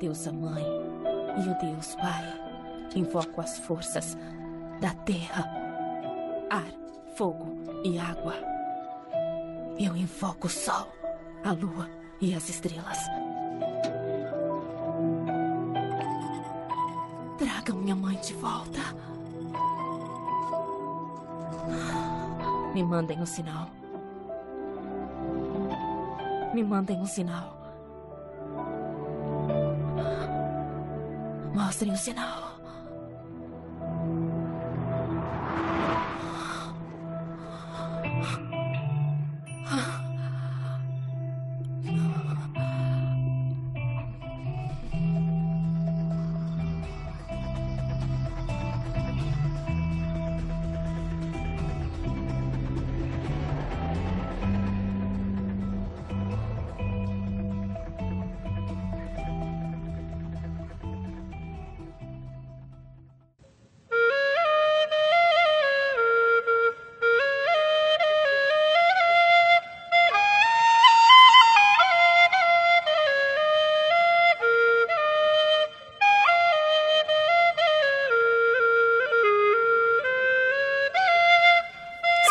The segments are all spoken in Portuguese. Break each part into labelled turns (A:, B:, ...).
A: deusa mãe e o deus pai. Invoco as forças da terra, ar, fogo e água. Eu invoco o sol, a lua e as estrelas. Tragam minha mãe de volta. Me mandem um sinal. Me mandem um sinal. Mostrem o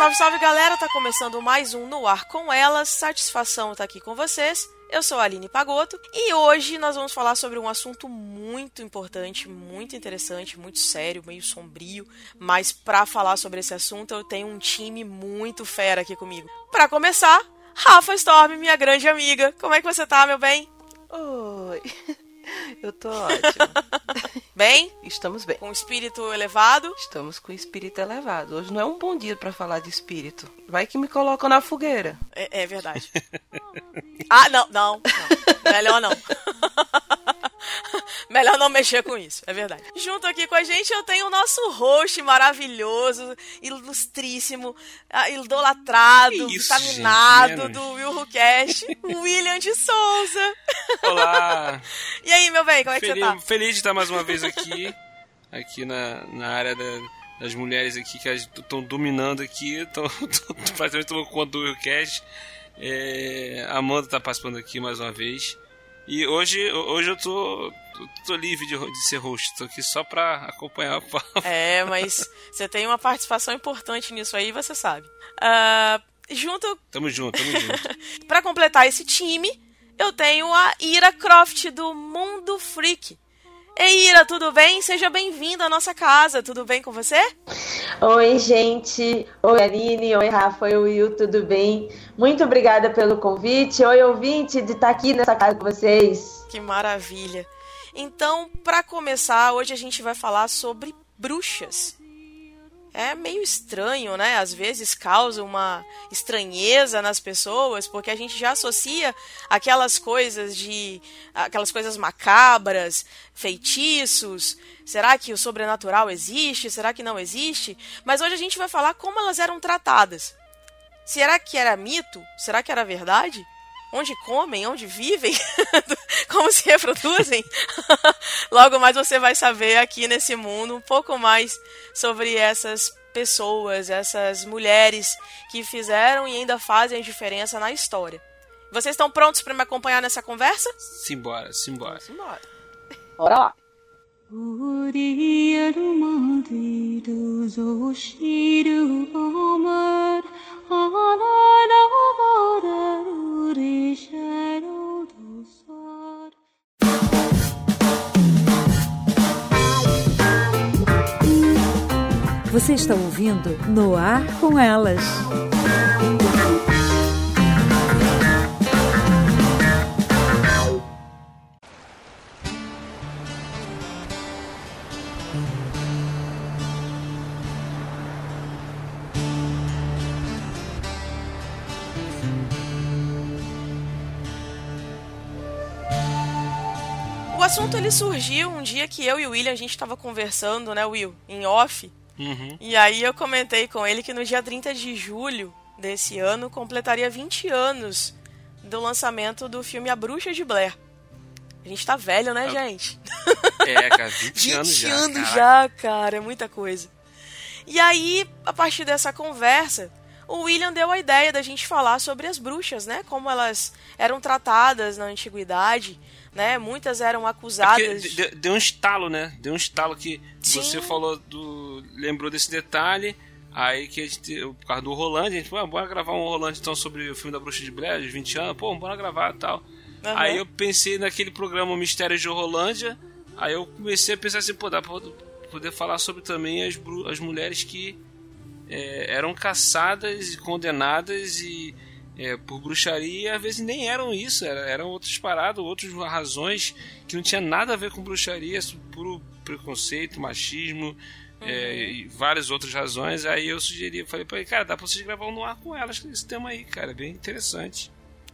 B: Salve, salve galera, tá começando mais um No Ar com Elas. Satisfação estar tá aqui com vocês. Eu sou a Aline Pagoto e hoje nós vamos falar sobre um assunto muito importante, muito interessante, muito sério, meio sombrio. Mas para falar sobre esse assunto eu tenho um time muito fera aqui comigo. Para começar, Rafa Storm, minha grande amiga. Como é que você tá, meu bem?
C: Oi. Eu tô ótimo.
B: bem?
C: Estamos bem.
B: Com espírito elevado?
C: Estamos com espírito elevado. Hoje não é um bom dia para falar de espírito. Vai que me colocam na fogueira.
B: É, é verdade. ah, não, não, não. Melhor não. Melhor não mexer com isso, é verdade. Junto aqui com a gente eu tenho o nosso host maravilhoso, ilustríssimo, ah, idolatrado, isso, vitaminado gente, do Will Cast, William de Souza.
D: Olá!
B: e aí, meu bem, como é
D: feliz,
B: que você tá?
D: Feliz de estar mais uma vez aqui, aqui na, na área da, das mulheres aqui que estão dominando aqui, estão praticamente tomando conta do Willcast. É, Amanda está participando aqui mais uma vez. E hoje, hoje eu tô, tô livre de, de ser host, tô aqui só pra acompanhar o papo.
B: É, mas você tem uma participação importante nisso aí, você sabe. Uh, junto.
D: Tamo junto, tamo junto.
B: pra completar esse time, eu tenho a Ira Croft do Mundo Freak. Ei, Ira, tudo bem? Seja bem-vinda à nossa casa. Tudo bem com você?
E: Oi, gente. Oi, Aline. Oi, Rafa. Oi, Will. Tudo bem? Muito obrigada pelo convite. Oi, ouvinte, de estar aqui nessa casa com vocês.
B: Que maravilha. Então, para começar, hoje a gente vai falar sobre bruxas é meio estranho, né? Às vezes causa uma estranheza nas pessoas, porque a gente já associa aquelas coisas de aquelas coisas macabras, feitiços. Será que o sobrenatural existe? Será que não existe? Mas hoje a gente vai falar como elas eram tratadas. Será que era mito? Será que era verdade? Onde comem? Onde vivem? como se reproduzem? Logo mais você vai saber aqui nesse mundo um pouco mais sobre essas pessoas, essas mulheres que fizeram e ainda fazem diferença na história. Vocês estão prontos para me acompanhar nessa conversa?
D: Simbora, simbora.
B: Simbora.
E: Bora lá.
F: Você está ouvindo No Ar com Elas.
B: Assunto ele surgiu um dia que eu e o William a gente estava conversando, né, Will, em off,
D: Uhum.
B: E aí eu comentei com ele que no dia 30 de julho desse ano completaria 20 anos do lançamento do filme A Bruxa de Blair. A gente tá velho, né, gente?
D: É, cara, 20, 20 anos já.
B: 20 anos já, cara, é muita coisa. E aí, a partir dessa conversa, o William deu a ideia da gente falar sobre as bruxas, né? Como elas eram tratadas na antiguidade, né? Muitas eram
D: É
B: acusadas.
D: porque deu, deu um estalo, né? Deu um estalo que
B: Sim.
D: você falou do. lembrou desse detalhe. Aí que a gente, por causa do Rolando, a gente, "Pô, bora gravar um Rolando então sobre o filme da Bruxa de Blair, de 20 anos, pô, bora gravar e tal.
B: Aham.
D: Aí eu pensei naquele programa Mistérios de Rolândia, aí eu comecei a pensar assim, pô, dá pra poder falar sobre também as, as mulheres que é, eram caçadas e condenadas e é, por bruxaria, e às vezes nem eram isso, era, eram outras paradas, outras razões que não tinha nada a ver com bruxaria, puro preconceito, machismo é, e várias outras razões. Aí eu sugeri, eu falei, pô, cara, dá pra vocês gravar um no ar com elas, esse tema aí, cara, é bem interessante.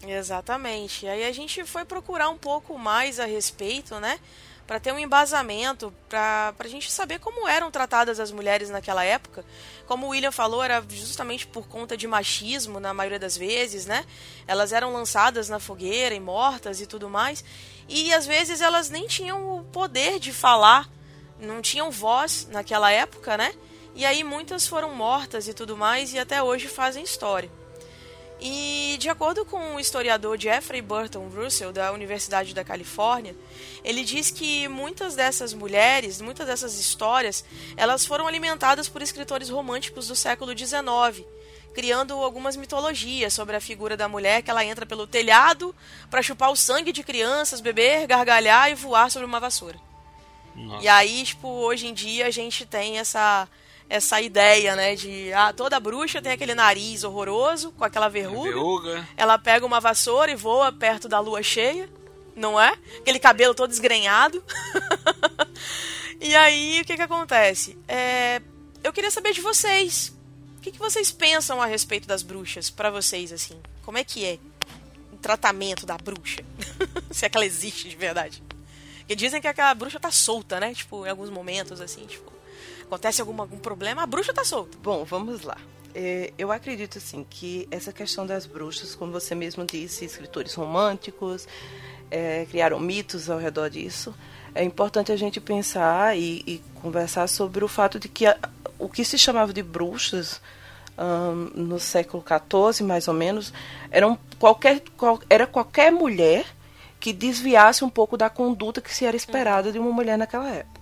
B: Exatamente. Aí a gente foi procurar um pouco mais a respeito, né? Para ter um embasamento, para a gente saber como eram tratadas as mulheres naquela época. Como o William falou, era justamente por conta de machismo, na maioria das vezes, né? Elas eram lançadas na fogueira e mortas e tudo mais. E às vezes elas nem tinham o poder de falar, não tinham voz naquela época, né? E aí muitas foram mortas e tudo mais, e até hoje fazem história. E de acordo com o historiador Jeffrey Burton Russell, da Universidade da Califórnia, ele diz que muitas dessas mulheres, muitas dessas histórias, elas foram alimentadas por escritores românticos do século XIX, criando algumas mitologias sobre a figura da mulher que ela entra pelo telhado para chupar o sangue de crianças, beber, gargalhar e voar sobre uma vassoura.
D: Nossa.
B: E aí, tipo, hoje em dia a gente tem essa essa ideia, né, de ah, toda bruxa tem aquele nariz horroroso com aquela verruga.
D: Verruga.
B: Ela pega uma vassoura e voa perto da lua cheia, não é? Aquele cabelo todo esgrenhado. e aí, o que que acontece? É, eu queria saber de vocês. O que, que vocês pensam a respeito das bruxas, pra vocês, assim? Como é que é o tratamento da bruxa? Se é que ela existe de verdade. Porque dizem que a bruxa tá solta, né? Tipo, em alguns momentos, assim, tipo... Acontece algum, algum problema, a bruxa tá solta.
C: Bom, vamos lá. É, eu acredito assim que essa questão das bruxas, como você mesmo disse, escritores românticos é, criaram mitos ao redor disso. É importante a gente pensar e, e conversar sobre o fato de que a, o que se chamava de bruxas hum, no século XIV, mais ou menos, eram qualquer, qual, era qualquer mulher que desviasse um pouco da conduta que se era esperada de uma mulher naquela época.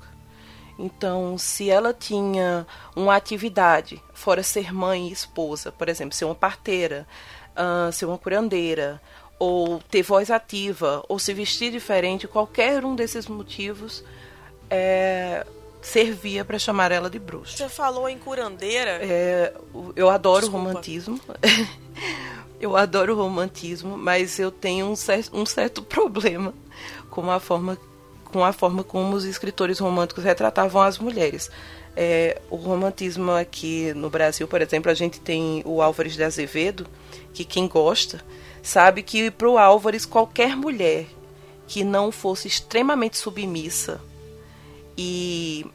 C: Então, se ela tinha uma atividade, fora ser mãe e esposa, por exemplo, ser uma parteira, uh, ser uma curandeira, ou ter voz ativa, ou se vestir diferente, qualquer um desses motivos é, servia para chamar ela de bruxa.
B: Você falou em curandeira.
C: É, eu adoro
B: Desculpa.
C: romantismo. eu adoro romantismo, mas eu tenho um certo, um certo problema com a forma com a forma como os escritores românticos retratavam as mulheres. É, o romantismo aqui no Brasil, por exemplo, a gente tem o Álvares de Azevedo, que quem gosta sabe que para o Álvares qualquer mulher que não fosse extremamente submissa e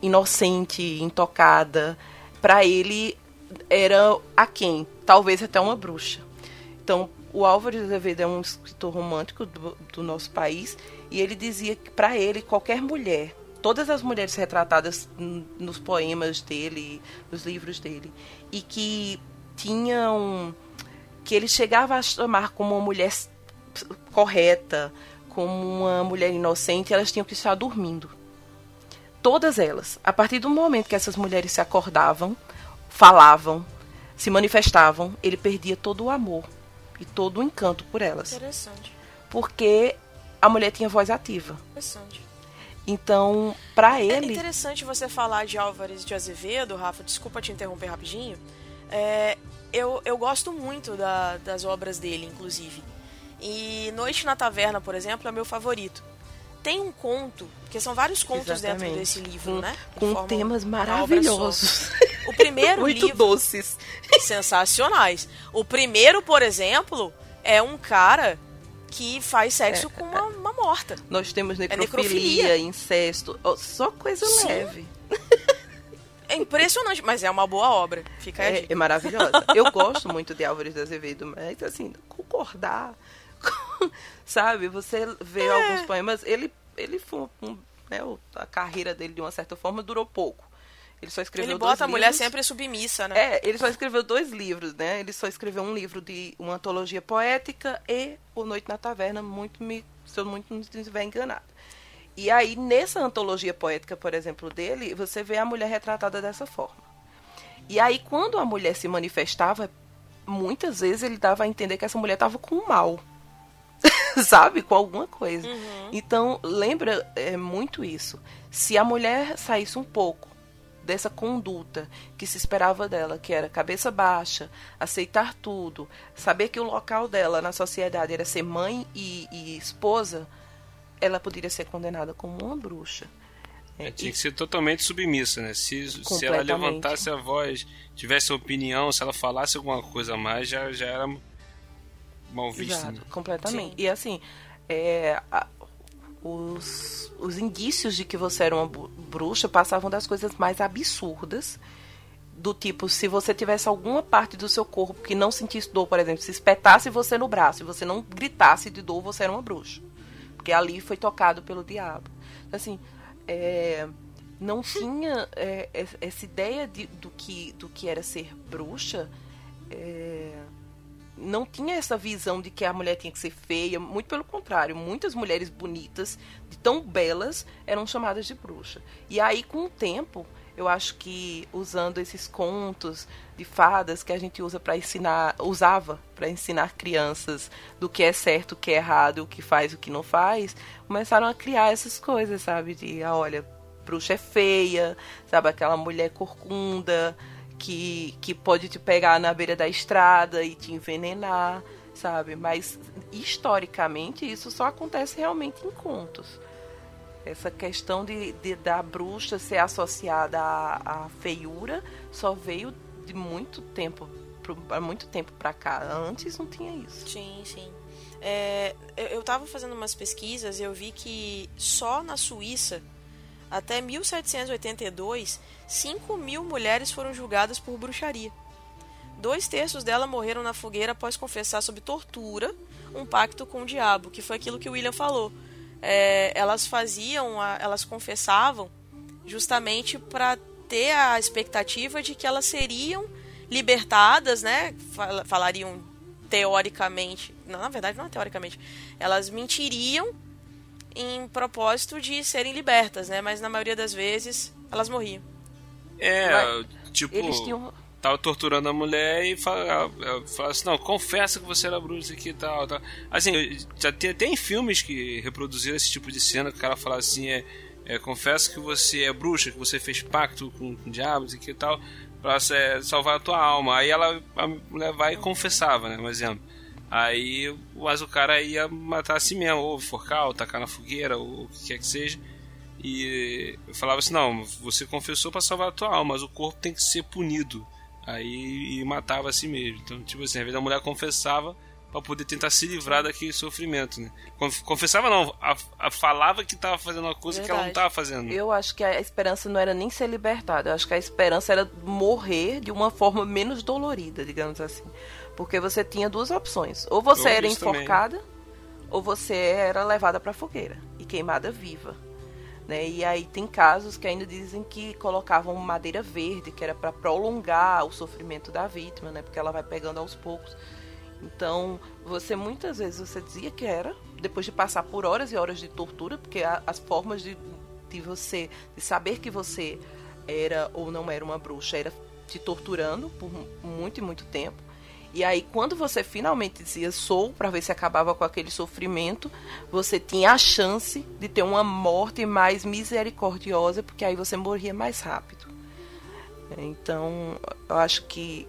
C: inocente, intocada, para ele era a quem? Talvez até uma bruxa. Então, o Álvares de Azevedo é um escritor romântico do, do nosso país e ele dizia que para ele qualquer mulher, todas as mulheres retratadas nos poemas dele, nos livros dele, e que tinham que ele chegava a chamar como uma mulher correta, como uma mulher inocente, elas tinham que estar dormindo. Todas elas. A partir do momento que essas mulheres se acordavam, falavam, se manifestavam, ele perdia todo o amor e todo o encanto por elas.
B: Interessante.
C: Porque a mulher tinha voz ativa.
B: Interessante.
C: Então, para
B: É
C: ele.
B: interessante você falar de Álvares de Azevedo, Rafa, desculpa te interromper rapidinho. É, eu, eu gosto muito da- das obras dele, inclusive. E Noite na Taverna, por exemplo, é meu favorito. Tem um conto, porque são vários contos dentro
C: Exatamente.
B: desse livro,
C: com,
B: né?
C: Com temas maravilhosos.
B: O primeiro
C: Muito
B: livro
C: doces.
B: sensacionais. O primeiro, por exemplo, é um cara que faz sexo com uma, uma morta.
C: Nós temos necrofilia,
B: É necrofilia.
C: incesto, só coisa
B: Sim.
C: leve.
B: É impressionante, mas é uma boa obra. Fica
C: É, é maravilhosa. Eu gosto muito de Álvares de Azevedo, mas assim, concordar. com- sabe, você vê
B: É.
C: alguns poemas, ele, ele foi um, né, a carreira dele de uma certa forma durou pouco. Ele só escreveu
B: Ele
C: dois
B: bota a mulher
C: livros.
B: sempre submissa, né?
C: É, ele só escreveu dois livros, né? Ele só escreveu um livro de uma antologia poética e O Noite na Taverna, muito me, se eu muito não estiver enganado. E aí, nessa antologia poética, por exemplo, dele, você vê a mulher retratada dessa forma. E aí, quando a mulher se manifestava, muitas vezes ele dava a entender que essa mulher estava com um mal. Sabe? Com alguma coisa. Então, lembra é, muito isso. Se a mulher saísse um pouco dessa conduta que se esperava dela, que era cabeça baixa, aceitar tudo, saber que o local dela na sociedade era ser mãe e, e esposa, ela poderia ser condenada como uma bruxa.
D: É, tinha que ser totalmente submissa, né? Se, se ela levantasse a voz, tivesse opinião, se ela falasse alguma coisa a mais, já, já era mal vista.
C: Exato,
D: Né?
C: completamente.
B: Sim.
C: E assim, é, a- os, os indícios de que você era uma bruxa passavam das coisas mais absurdas. Do tipo, se você tivesse alguma parte do seu corpo que não sentisse dor, por exemplo, se espetasse você no braço e você não gritasse de dor, você era uma bruxa. Porque ali foi tocado pelo diabo. Assim, é, não tinha é, es- essa ideia de, do, que, do que era ser bruxa. é, não tinha essa visão de que a mulher tinha que ser feia, muito pelo contrário, muitas mulheres bonitas, tão belas, eram chamadas de bruxa. E aí, com o tempo, eu acho que usando esses contos de fadas que a gente usa para ensinar, usava para ensinar crianças do que é certo, o que é errado, o que faz, o que não faz, começaram a criar essas coisas, sabe? De, ah, olha, bruxa é feia, sabe? Aquela mulher corcunda, que, que pode te pegar na beira da estrada e te envenenar, sabe? Mas historicamente isso só acontece realmente em contos. Essa questão de, de- da bruxa ser associada à, à feiura só veio de muito tempo, há muito tempo pra cá. Antes não tinha isso.
B: Sim, sim. É, eu, eu tava fazendo umas pesquisas e eu vi que só na Suíça, até 1782, 5 mil mulheres foram julgadas por bruxaria. Dois terços dela morreram na fogueira após confessar sob tortura um pacto com o diabo, que foi aquilo que o William falou. É, elas faziam, a- elas confessavam justamente para ter a expectativa de que elas seriam libertadas, né? Fal- Falariam teoricamente, não, na verdade não é teoricamente, elas mentiriam em propósito de serem libertas, né? Mas na maioria das vezes elas morriam.
D: É, tipo,
C: Eles tinham.
D: tava torturando a mulher e fala, fala assim, não, confessa que você era bruxa aqui e tal, tal. Assim, já tem, tem filmes que reproduziram esse tipo de cena que o cara fala assim, é, é confessa que você é bruxa, que você fez pacto com, com diabos e tal, pra é, salvar a tua alma. Aí ela, a mulher vai e confessava, né, um exemplo. Aí, mas o cara ia matar a si mesmo, ou enforcar, ou tacar na fogueira, ou o que quer que seja. E eu falava assim: não, você confessou para salvar a tua alma, mas o corpo tem que ser punido. Aí e matava a si mesmo. Então, tipo assim, às vezes a mulher confessava para poder tentar se livrar daquele sofrimento, né? Conf- Confessava não, a, a- falava que tava fazendo uma coisa que ela não
B: Verdade.
D: tava fazendo.
C: Eu acho que a esperança não era nem ser libertada. Eu acho que a esperança era morrer de uma forma menos dolorida, digamos assim. Porque você tinha duas opções. Ou você
D: Eu
C: era
D: isso também.
C: enforcada, ou você era levada para fogueira e queimada viva. Né? E aí tem casos que ainda dizem que colocavam madeira verde, que era para prolongar o sofrimento da vítima, né? Porque ela vai pegando aos poucos. Então, você muitas vezes você dizia que era, depois de passar por horas e horas de tortura, porque a- as formas de, de você de saber que você era ou não era uma bruxa era te torturando por mu- muito e muito tempo. E aí, quando você finalmente dizia sou, para ver se acabava com aquele sofrimento, você tinha a chance de ter uma morte mais misericordiosa, porque aí você morria mais rápido. Então, eu acho que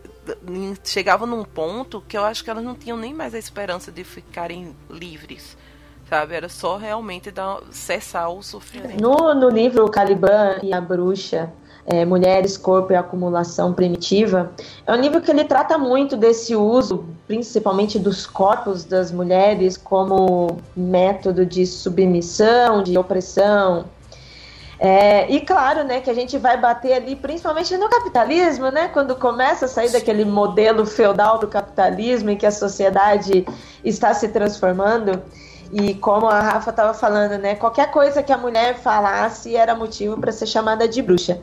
C: chegava num ponto que eu acho que elas não tinham nem mais a esperança de ficarem livres, sabe? Era só realmente dar, cessar o sofrimento.
E: No, no livro Caliban e a Bruxa, é, Mulheres, Corpo e Acumulação Primitiva, é um livro que ele trata muito desse uso, principalmente dos corpos das mulheres, como método de submissão, de opressão. É, e claro, né, que a gente vai bater ali, principalmente no capitalismo, né, quando começa a sair daquele modelo feudal do capitalismo em que a sociedade está se transformando. E como a Rafa estava falando, né, qualquer coisa que a mulher falasse era motivo para ser chamada de bruxa.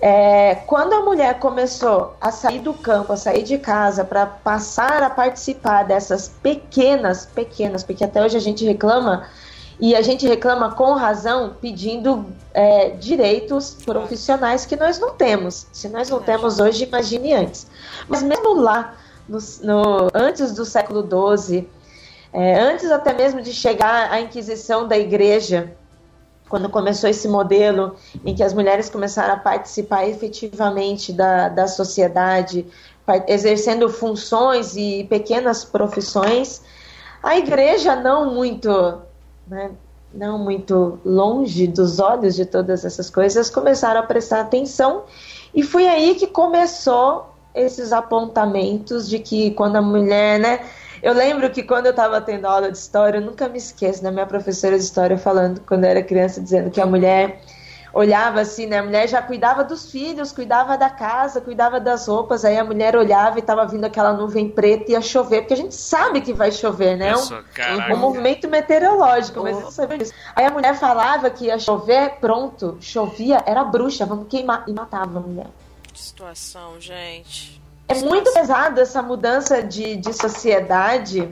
E: É, quando a mulher começou a sair do campo, a sair de casa, para passar a participar dessas pequenas, pequenas, porque até hoje a gente reclama, e a gente reclama com razão, pedindo é, direitos profissionais que nós não temos. Se nós não temos hoje, imagine antes. Mas mesmo lá, no, no antes do século XII, é, antes até mesmo de chegar à Inquisição da Igreja, quando começou esse modelo em que as mulheres começaram a participar efetivamente da, da sociedade, exercendo funções e pequenas profissões, a igreja não muito, né, não muito longe dos olhos de todas essas coisas, começaram a prestar atenção e foi aí que começou esses apontamentos de que quando a mulher, né, eu lembro que quando eu estava tendo aula de história, eu nunca me esqueço da minha professora de história falando, quando eu era criança, dizendo que a mulher olhava assim, né? A mulher já cuidava dos filhos, cuidava da casa, cuidava das roupas. Aí a mulher olhava e estava vindo aquela nuvem preta e ia chover, porque a gente sabe que vai chover, né?
D: Nossa,
E: um, um movimento meteorológico, mas não sabia disso. Aí a mulher falava que ia chover, pronto, chovia, era bruxa, vamos queimar e matava a mulher.
B: Que situação, gente.
E: É muito pesado essa mudança de, de sociedade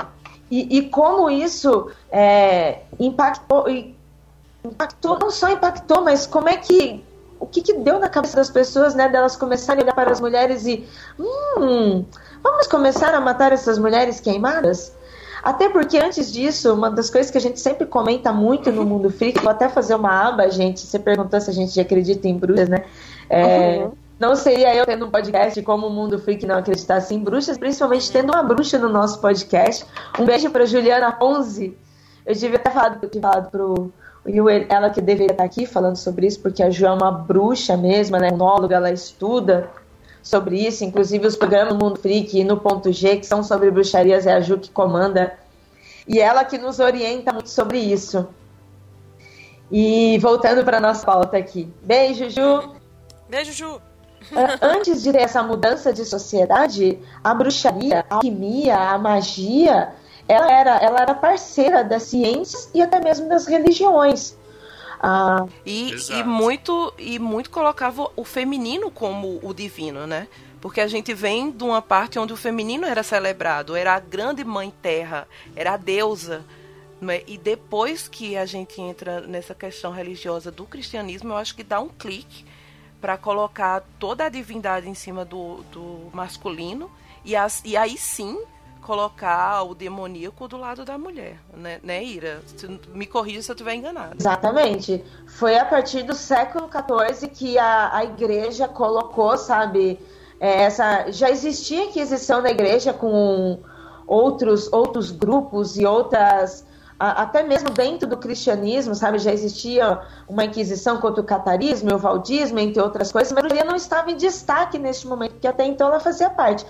E: e, e como isso é, impactou, impactou, não só impactou, mas como é que o que, que deu na cabeça das pessoas, né, delas começarem a olhar para as mulheres e hum, vamos começar a matar essas mulheres queimadas? Até porque antes disso, uma das coisas que a gente sempre comenta muito no mundo freak, vou até fazer uma aba, gente, você perguntou se a gente acredita em bruxas, né? É, uhum. Não seria eu tendo um podcast como o Mundo Freak não acreditasse em bruxas, principalmente tendo uma bruxa no nosso podcast. Um beijo para Juliana Ponzi. Eu devia ter falado, ter falado pro Will, ela que deveria estar aqui falando sobre isso, porque a Ju é uma bruxa mesmo, né? Monóloga, ela estuda sobre isso, inclusive os programas Mundo Freak e no Ponto G, que são sobre bruxarias, é a Ju que comanda. E ela que nos orienta muito sobre isso. E voltando para nossa pauta aqui. Beijo, Ju.
B: Beijo, Ju.
E: Antes de ter essa mudança de sociedade, a bruxaria, a alquimia, a magia, ela era, ela era parceira das ciências e até mesmo das religiões.
C: Ah, e, e, muito e muito colocava o feminino como o divino, né? Porque a gente vem de uma parte onde o feminino era celebrado, era a grande mãe terra, era a deusa. É? E depois que a gente entra nessa questão religiosa do cristianismo, eu acho que dá um clique para colocar toda a divindade em cima do, do masculino e, as, e aí sim colocar o demoníaco do lado da mulher, né, né Ira? Me corrija se eu estiver enganada.
E: Exatamente. Foi a partir do século XIV que a, a igreja colocou, sabe, é, essa já existia aquisição da igreja com outros outros grupos e outras até mesmo dentro do cristianismo, sabe, já existia uma inquisição contra o catarismo o valdismo, entre outras coisas, mas a Maria não estava em destaque neste momento, porque até então ela fazia parte.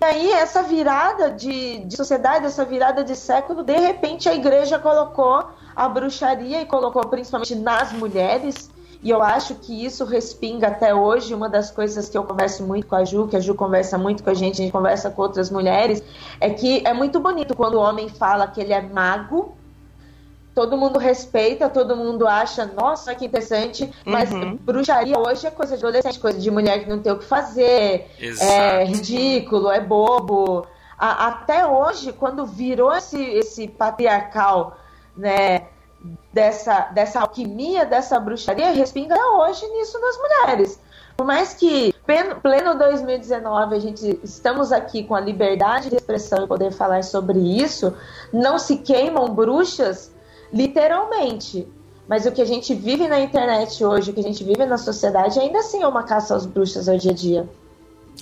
E: E aí, essa virada de, de sociedade, essa virada de século, de repente a igreja colocou a bruxaria e colocou principalmente nas mulheres, e eu acho que isso respinga até hoje. Uma das coisas que eu converso muito com a Ju, que a Ju conversa muito com a gente, a gente conversa com outras mulheres, é que é muito bonito quando o homem fala que ele é mago, todo mundo respeita, todo mundo acha, nossa, que interessante, mas uhum. bruxaria hoje é coisa de adolescente, coisa de mulher que não tem o que fazer, Exato. é ridículo, é bobo. A, até hoje, quando virou esse, esse patriarcal, né, dessa, dessa alquimia, dessa bruxaria, respinga até hoje nisso nas mulheres. Por mais que, pleno 2019, a gente estamos aqui com a liberdade de expressão e poder falar sobre isso, não se queimam bruxas, literalmente. Mas o que a gente vive na internet hoje, o que a gente vive na sociedade, ainda assim é uma caça aos bruxas ao dia a dia.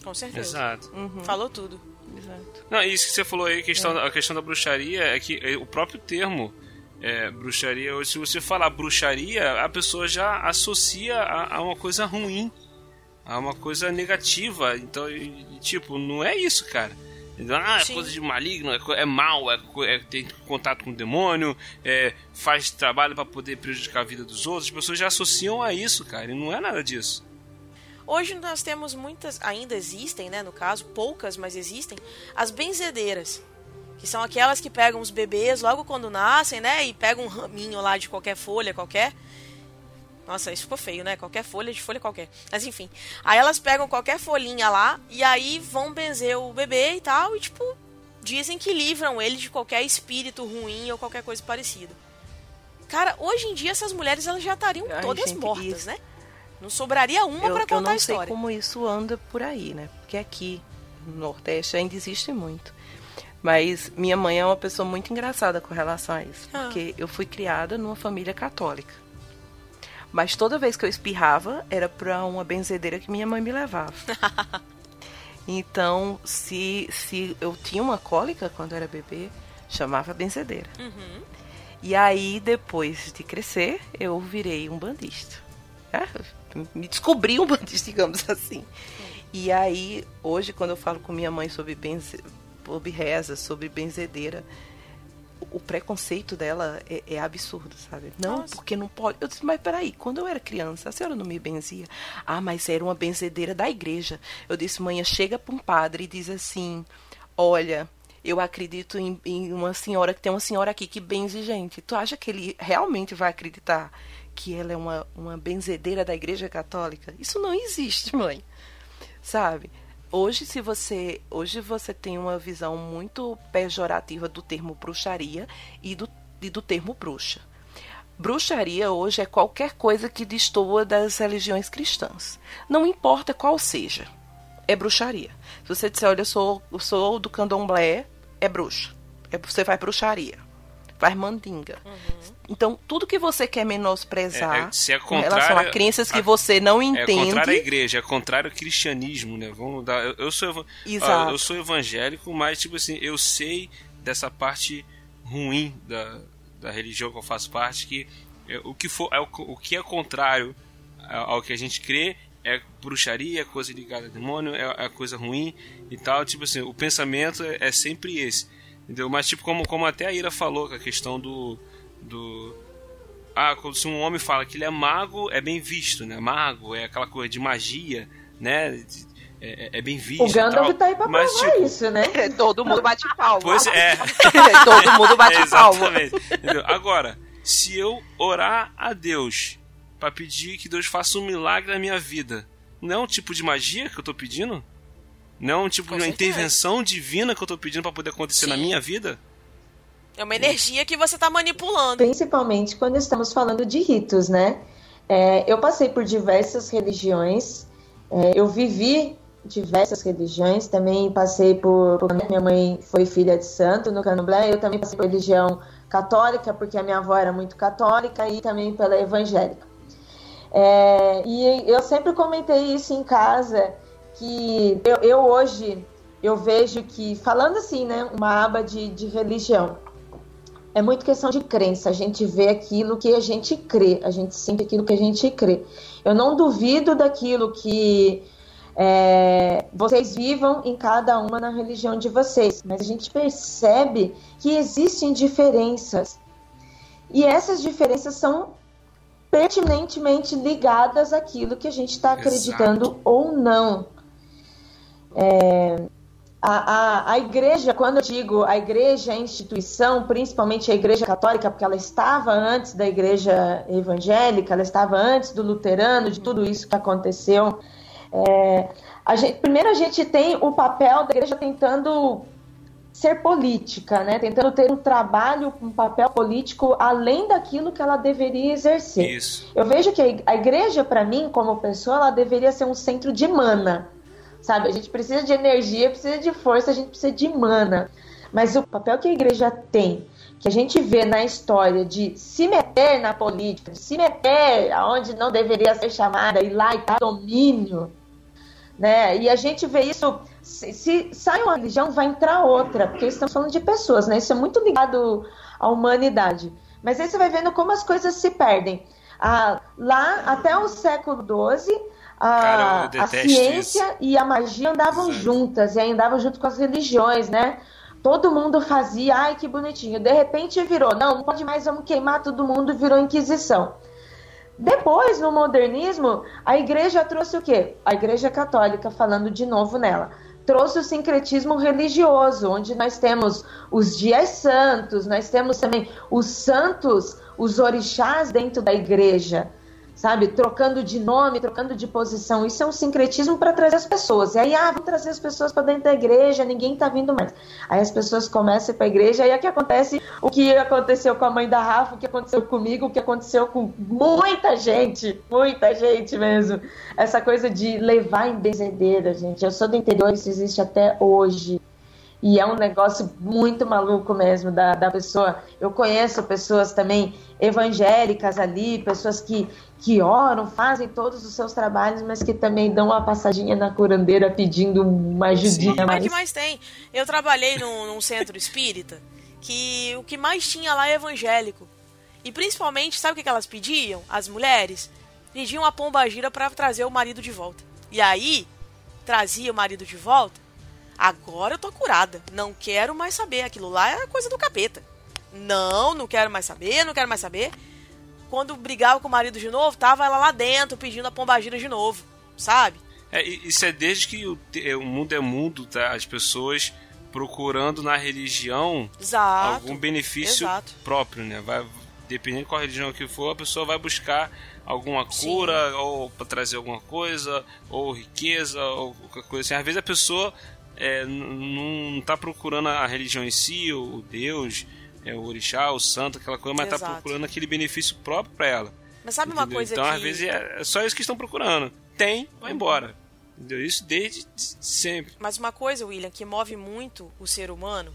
B: Com certeza.
D: Exato.
B: Uhum. Falou tudo.
D: Exato. Não, isso que você falou aí, a questão, é. a questão da bruxaria, é que é, o próprio termo é, bruxaria, se você falar bruxaria, a pessoa já associa a, a uma coisa ruim, a uma coisa negativa. Então, tipo, não é isso, cara. Ah, é Sim. coisa de maligno, é, é mal, é, é, tem contato com o demônio, é, faz trabalho para poder prejudicar a vida dos outros. As pessoas já associam a isso, cara, e não é nada disso.
B: Hoje nós temos muitas, ainda existem, né, no caso, poucas, mas existem, as benzedeiras. Que são aquelas que pegam os bebês logo quando nascem, né, e pegam um raminho lá de qualquer folha, qualquer, Nossa, isso ficou feio, né? Qualquer folha de folha qualquer. Mas enfim. Aí elas pegam qualquer folhinha lá e aí vão benzer o bebê e tal. E tipo, dizem que livram ele de qualquer espírito ruim ou qualquer coisa parecida. Cara, hoje em dia essas mulheres elas já estariam
C: Ai,
B: todas
C: gente,
B: mortas,
C: isso-
B: né? Não sobraria uma
C: eu,
B: pra
C: eu
B: contar
C: não
B: a
C: sei
B: história.
C: como isso anda por aí, né? Porque aqui no Nordeste ainda existe muito. Mas minha mãe é uma pessoa muito engraçada com relação a isso.
B: Ah.
C: Porque eu fui criada numa família católica. Mas toda vez que eu espirrava, era pra uma benzedeira que minha mãe me levava. então, se, se eu tinha uma cólica quando era bebê, chamava benzedeira.
B: Uhum.
C: E aí, depois de crescer, eu virei um bandista. É, me descobri um bandista, digamos assim. E aí, hoje, quando eu falo com minha mãe sobre, benze... sobre reza, sobre benzedeira, o preconceito dela é, é absurdo, sabe? Não,
B: Nossa.
C: porque não pode. Eu disse, mas peraí, quando eu era criança, a senhora não me benzia? Ah, mas era uma benzedeira da igreja. Eu disse, mãe, chega para um padre e diz assim: olha, eu acredito em, em uma senhora, que tem uma senhora aqui que benze gente. Tu acha que ele realmente vai acreditar que ela é uma, uma benzedeira da igreja católica? Isso não existe, mãe. Sabe? Hoje, se você, hoje você tem uma visão muito pejorativa do termo bruxaria e do, e do termo bruxa. Bruxaria hoje é qualquer coisa que destoa das religiões cristãs. Não importa qual seja, é bruxaria. Se você disser, olha, eu sou, eu sou do candomblé, é bruxa. É, você faz bruxaria. Faz mandinga. Então, tudo que você quer menosprezar
D: É, é, se é
C: com relação
D: contrário
C: a crenças que
D: a-
C: você não
D: É
C: entende.
D: contrário à igreja, é contrário ao cristianismo, né? Vamos dar. Eu, eu sou,
C: Exato.
D: eu sou evangélico, mas tipo assim, eu sei dessa parte ruim da, da religião que eu faço parte, que é, o que for, é o, o que é contrário ao, ao que a gente crê é bruxaria, é coisa ligada a demônio, é, é coisa ruim e tal. Tipo assim, o pensamento é, é sempre esse. Entendeu? Mas tipo, como, como até a Ira falou, com a questão do. do ah, quando se um homem fala que ele é mago, é bem visto, né? Mago é aquela coisa de magia, né? De- É, é- é bem visto.
E: O Gandalf tá aí pra
D: Mas,
E: provar
D: tipo,
E: isso, né?
C: Todo mundo bate palma.
D: Pois é.
C: Todo mundo bate palma.
D: Exatamente. Entendeu? Agora, se eu orar a Deus pra pedir que Deus faça um milagre na minha vida, não é um tipo de magia que eu tô pedindo? Não é um tipo
B: Com
D: uma
B: certeza.
D: intervenção divina que eu tô pedindo pra poder acontecer na
B: Sim.
D: minha vida?
B: É uma energia que você tá manipulando.
E: Principalmente quando estamos falando de ritos, né? É, eu passei por diversas religiões, é, eu vivi diversas religiões, também passei por, por- Minha mãe foi filha de santo no candomblé, eu também passei por religião católica, porque a minha avó era muito católica, e também pela evangélica. É, e eu sempre comentei isso em casa, que eu, eu hoje eu vejo que, falando assim, né, uma aba de, de religião, é muito questão de crença. A gente vê aquilo que a gente crê, a gente sente aquilo que a gente crê. Eu não duvido daquilo que é, vocês vivam em cada uma na religião de vocês, mas a gente percebe que existem diferenças. E essas diferenças são pertinentemente ligadas àquilo que a gente está acreditando ou não. É, a, a, a igreja, quando eu digo a igreja, a instituição, principalmente a igreja católica, porque ela estava antes da igreja evangélica, ela estava antes do luterano, de tudo isso que aconteceu. É, a gente, primeiro a gente tem o papel da igreja tentando ser política, né? tentando ter um trabalho, um papel político além daquilo que ela deveria exercer.
D: Isso.
E: Eu vejo que a igreja, para mim, como pessoa, ela deveria ser um centro de mana. Sabe? A gente precisa de energia, precisa de força, a gente precisa de mana. Mas o papel que a igreja tem, que a gente vê na história de se meter na política, se meter aonde não deveria ser chamada, ir lá e dar domínio, né? E a gente vê isso. Se, se sai uma religião, vai entrar outra, porque estamos falando de pessoas, né? Isso é muito ligado à humanidade. Mas aí você vai vendo como as coisas se perdem. Ah, lá, até o século XII, a,
D: Cara,
E: a ciência e a magia andavam
D: Sabe?
E: juntas, e andavam junto com as religiões, né? Todo mundo fazia, ai que bonitinho. De repente virou, não, não pode mais, vamos queimar todo mundo, virou Inquisição. Depois, no modernismo, a igreja trouxe o quê? A igreja católica, falando de novo nela, trouxe o sincretismo religioso, onde nós temos os dias santos, nós temos também os santos, os orixás dentro da igreja. Sabe? Trocando de nome, trocando de posição. Isso é um sincretismo para trazer as pessoas. E aí, ah, vamos trazer as pessoas para dentro da igreja, ninguém está vindo mais. Aí as pessoas começam para a igreja, aí é que acontece o que aconteceu com a mãe da Rafa, o que aconteceu comigo, o que aconteceu com muita gente, muita gente mesmo. Essa coisa de levar em benzedeira, gente. Eu sou do interior, isso existe até hoje. E é um negócio muito maluco mesmo da, da pessoa. Eu conheço pessoas também evangélicas ali, pessoas que, que oram, fazem todos os seus trabalhos, mas que também dão uma passadinha na curandeira pedindo uma ajudinha. Sim,
B: mais. É que mais tem? Eu trabalhei num, num centro espírita que o que mais tinha lá é evangélico. E principalmente, sabe o que elas pediam? As mulheres pediam a pomba gira para trazer o marido de volta. E aí, trazia o marido de volta Agora eu tô curada. Não quero mais saber. Aquilo lá é coisa do capeta. Não, não quero mais saber, não quero mais saber. Quando brigava com o marido de novo, tava ela lá dentro pedindo a pombagira de novo, sabe?
D: É, isso é desde que o, é, o mundo é mundo, tá? As pessoas procurando na religião
B: exato,
D: algum benefício exato. próprio, né? Vai, dependendo de qual religião que for, a pessoa vai buscar alguma cura, Sim. ou para trazer alguma coisa, ou riqueza, ou qualquer coisa assim. Às vezes a pessoa é, não está procurando a religião em si, o Deus, é, o orixá, o santo, aquela coisa, mas está procurando aquele benefício próprio para ela.
B: Mas sabe entendeu? uma coisa
D: então,
B: que...
D: às vezes, é, é só isso que estão procurando. Tem, vai embora. Entendeu? Isso desde sempre.
B: Mas uma coisa, William, que move muito o ser humano,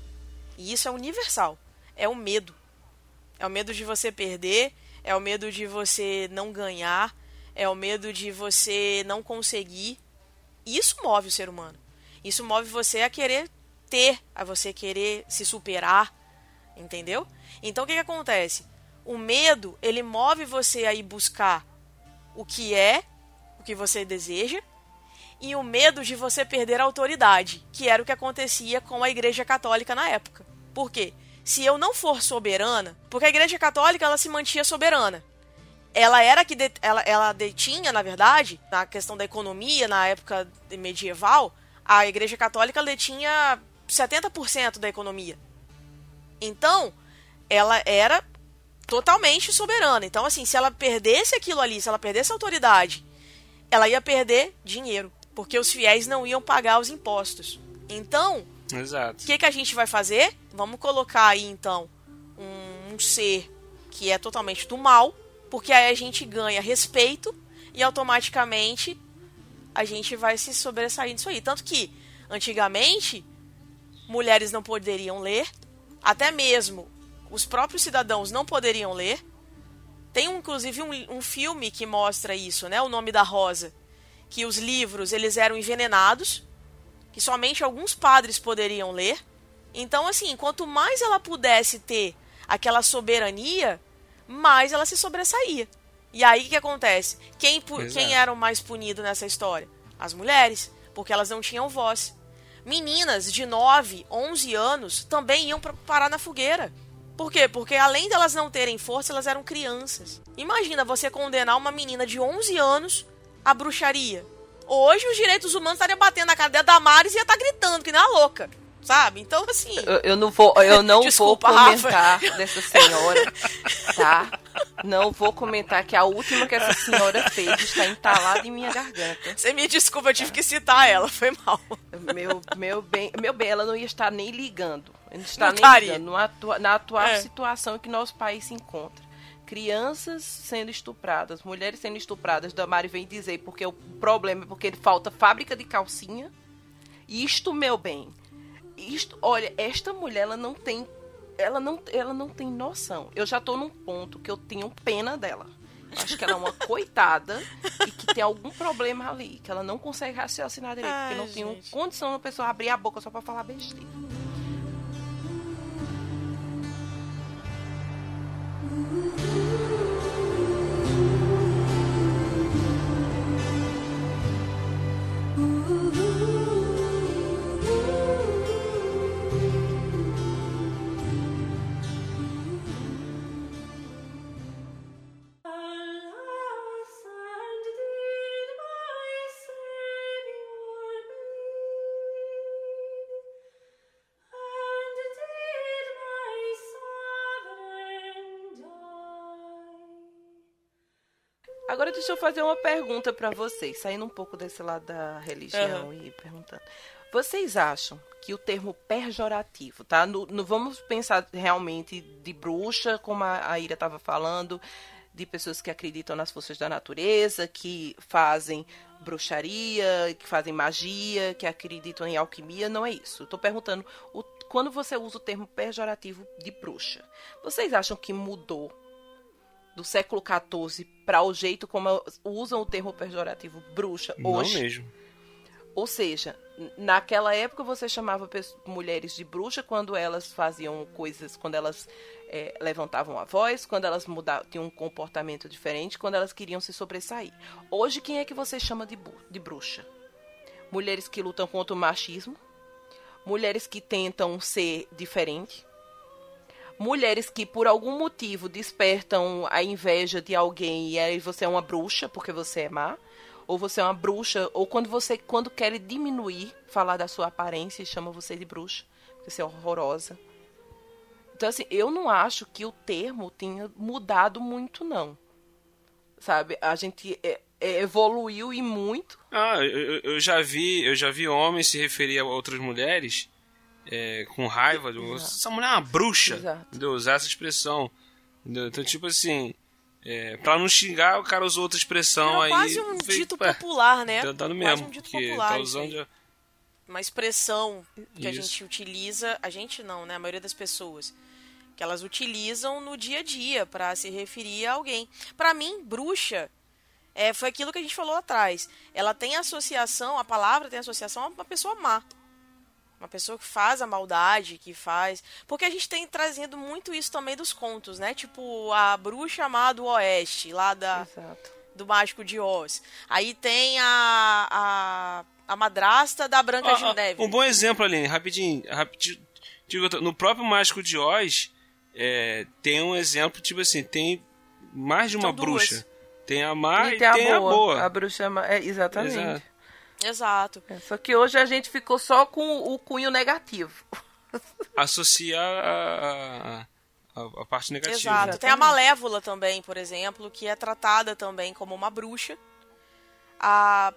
B: e isso é universal, é o medo. É o medo de você perder, é o medo de você não ganhar, é o medo de você não conseguir. Isso move o ser humano. Isso move você a querer ter, a você querer se superar, entendeu? Então o que, que acontece? O medo, ele move você a ir buscar o que é, o que você deseja, e o medo de você perder a autoridade, que era o que acontecia com a Igreja Católica na época. Por quê? Se eu não for soberana, porque a Igreja Católica ela se mantinha soberana. Ela era que ela, ela detinha, na verdade, na questão da economia na época medieval, a Igreja Católica detinha 70% da economia. Então, ela era totalmente soberana. Então, assim, se ela perdesse aquilo ali, se ela perdesse a autoridade, ela ia perder dinheiro, porque os fiéis não iam pagar os impostos. Então, o que, que a gente vai fazer? Vamos colocar aí, então, um, um ser que é totalmente do mal, porque aí a gente ganha respeito e automaticamente a gente vai se sobressair disso aí. Tanto que, antigamente, mulheres não poderiam ler, até mesmo os próprios cidadãos não poderiam ler. Tem, inclusive, um, um filme que mostra isso, né? O Nome da Rosa. Que os livros, eles eram envenenados, que somente alguns padres poderiam ler. Então, assim, quanto mais ela pudesse ter aquela soberania, mais ela se sobressaía. E aí o que acontece? Quem, quem é. era o mais punido nessa história? As mulheres, porque elas não tinham voz. Meninas de 9, 11 anos também iam pra, parar na fogueira. Por quê? Porque além delas não terem força, elas eram crianças. Imagina você condenar uma menina de 11 anos à bruxaria. Hoje os direitos humanos estariam batendo na cara da Damares e ia estar tá gritando que nem a louca sabe? Então, assim.
C: Eu, eu não vou, eu não Desculpa, vou comentar Rafa. dessa senhora, tá? Não vou comentar que a última que essa senhora fez está entalada em minha garganta.
B: Você me desculpa, eu tive que citar ela, foi mal.
C: Meu, meu bem, meu bem, ela não ia estar nem ligando. Não está não nem taria. ligando atua, na atual é. situação que nosso país se encontra crianças sendo estupradas, mulheres sendo estupradas. Damari vem dizer porque o problema é porque falta fábrica de calcinha. Isto, meu bem, isto, olha, esta mulher ela não tem ela não, ela não tem noção. Eu já tô num ponto que eu tenho pena dela. Acho que ela é uma coitada e que tem algum problema ali, que ela não consegue raciocinar direito, Ai, porque não tem condição da pessoa abrir a boca só para falar besteira. Uhum. Agora deixa eu fazer uma pergunta para vocês, saindo um pouco desse lado da religião uhum. e perguntando. Vocês acham que o termo pejorativo, tá? No, no vamos pensar realmente de bruxa, como a, a Ira estava falando, de pessoas que acreditam nas forças da natureza, que fazem bruxaria, que fazem magia, que acreditam em alquimia, não é isso. Estou perguntando, o, quando você usa o termo pejorativo de bruxa, vocês acham que mudou do século XIV para o jeito como usam o termo pejorativo bruxa hoje?
D: Não mesmo.
C: Ou seja, naquela época você chamava mulheres de bruxa quando elas faziam coisas, quando elas é, levantavam a voz, quando elas mudavam, tinham um comportamento diferente, quando elas queriam se sobressair. Hoje, quem é que você chama de, de bruxa? Mulheres que lutam contra o machismo, mulheres que tentam ser diferente, mulheres que por algum motivo despertam a inveja de alguém e aí você é uma bruxa porque você é má ou você é uma bruxa, ou quando você quando quer diminuir, falar da sua aparência e chama você de bruxa, porque você é horrorosa. Então assim, eu não acho que o termo tenha mudado muito não. Sabe? A gente é, é, evoluiu e muito.
D: Ah, eu, eu, já vi, eu já vi homens se referir a outras mulheres é, com raiva, essa mulher é uma bruxa. Exato. Entendeu? Usar essa expressão. Entendeu? Então, tipo assim, é, pra não xingar, o cara usou outra expressão aí.
B: quase um dito popular, né?
D: Tá dando mesmo. Um dito popular. Tá usando
B: Uma expressão que Isso. a gente utiliza. A gente não, né? A maioria das pessoas. Que elas utilizam no dia a dia para se referir a alguém. Para mim, bruxa é, foi aquilo que a gente falou atrás. Ela tem associação, a palavra tem associação a uma pessoa má. Uma pessoa que faz a maldade, que faz. Porque a gente tem trazendo muito isso também dos contos, né? Tipo, a bruxa má do Oeste, lá da. Exato. Do Mágico de Oz. Aí tem a. a, a madrasta da Branca ah, de Neve.
D: Um bom exemplo, Aline, rapidinho. rapidinho no próprio Mágico de Oz, é, tem um exemplo, tipo assim, tem mais de uma bruxa. Tem a má e, e tem, tem a, boa. a, boa.
C: a bruxa má, é, exatamente. Exato.
B: Exato.
C: É, só que hoje a gente ficou só com o cunho negativo.
D: Associa a, a, a, parte negativa.
B: Exato. Tem a Malévola também, por exemplo, que é tratada também como uma bruxa. A,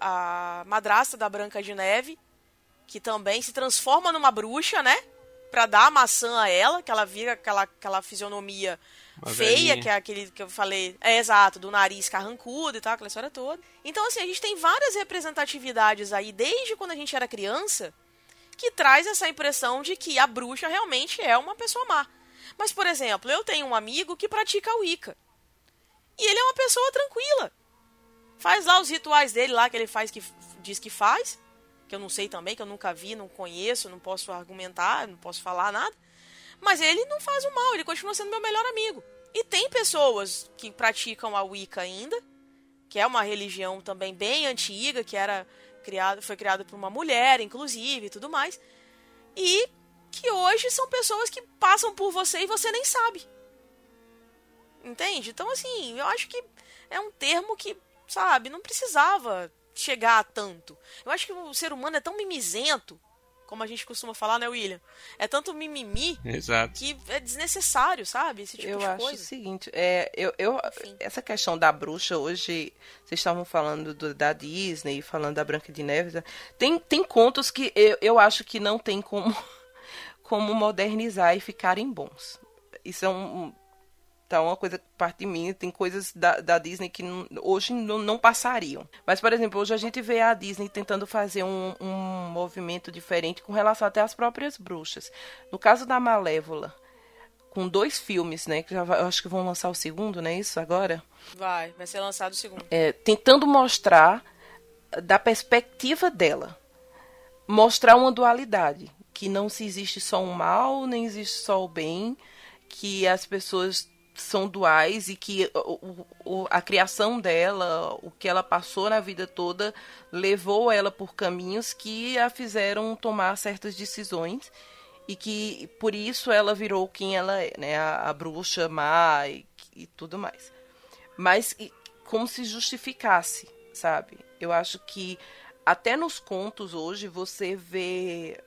B: a madrasta da Branca de Neve, que também se transforma numa bruxa, né? Pra dar a maçã a ela, que ela vira aquela, aquela fisionomia uma feia, velhinha. que é aquele que eu falei. É exato, do nariz carrancudo e tal, aquela história toda. Então, assim, a gente tem várias representatividades aí, desde quando a gente era criança, que traz essa impressão de que a bruxa realmente é uma pessoa má. Mas, por exemplo, eu tenho um amigo que pratica Wicca. E ele é uma pessoa tranquila. Faz lá os rituais dele lá que ele faz que diz que faz, que eu não sei também, que eu nunca vi, não conheço, não posso argumentar, não posso falar nada. Mas ele não faz o mal, ele continua sendo meu melhor amigo. E tem pessoas que praticam a Wicca ainda, que é uma religião também bem antiga, que era criado, foi criada por uma mulher, inclusive, e tudo mais. E que hoje são pessoas que passam por você e você nem sabe. Entende? Então, assim, eu acho que é um termo que, sabe, não precisava chegar a tanto. Eu acho que o ser humano é tão mimizento como a gente costuma falar, né, William? É tanto mimimi
D: Exato.
B: que é desnecessário, sabe? Esse tipo
C: eu
B: de
C: acho
B: coisa.
C: o seguinte, é, eu, eu, essa questão da bruxa hoje, vocês estavam falando do, da Disney, falando da Branca de Neve, tem, tem contos que eu, eu acho que não tem como, como modernizar e ficarem bons. Isso é um, Tá uma coisa parte de mim, tem coisas da, da Disney que não, hoje não, não, passariam. Mas, por exemplo, hoje a gente vê a Disney tentando fazer um, um movimento diferente com relação até às próprias bruxas. No caso da Malévola, com dois filmes, né? Que já vai, eu acho que vão lançar o segundo, né? Isso agora?
B: Vai, vai ser lançado o segundo.
C: É, tentando mostrar da perspectiva dela. Mostrar uma dualidade. Que não se existe só um mal, nem existe só o bem. Que as pessoas são duais e que o, o, a criação dela, o que ela passou na vida toda, levou ela por caminhos que a fizeram tomar certas decisões e que por isso ela virou quem ela é, né? A, a bruxa má e, e, tudo mais. Mas e, como se justificasse, sabe? Eu acho que até nos contos hoje você vê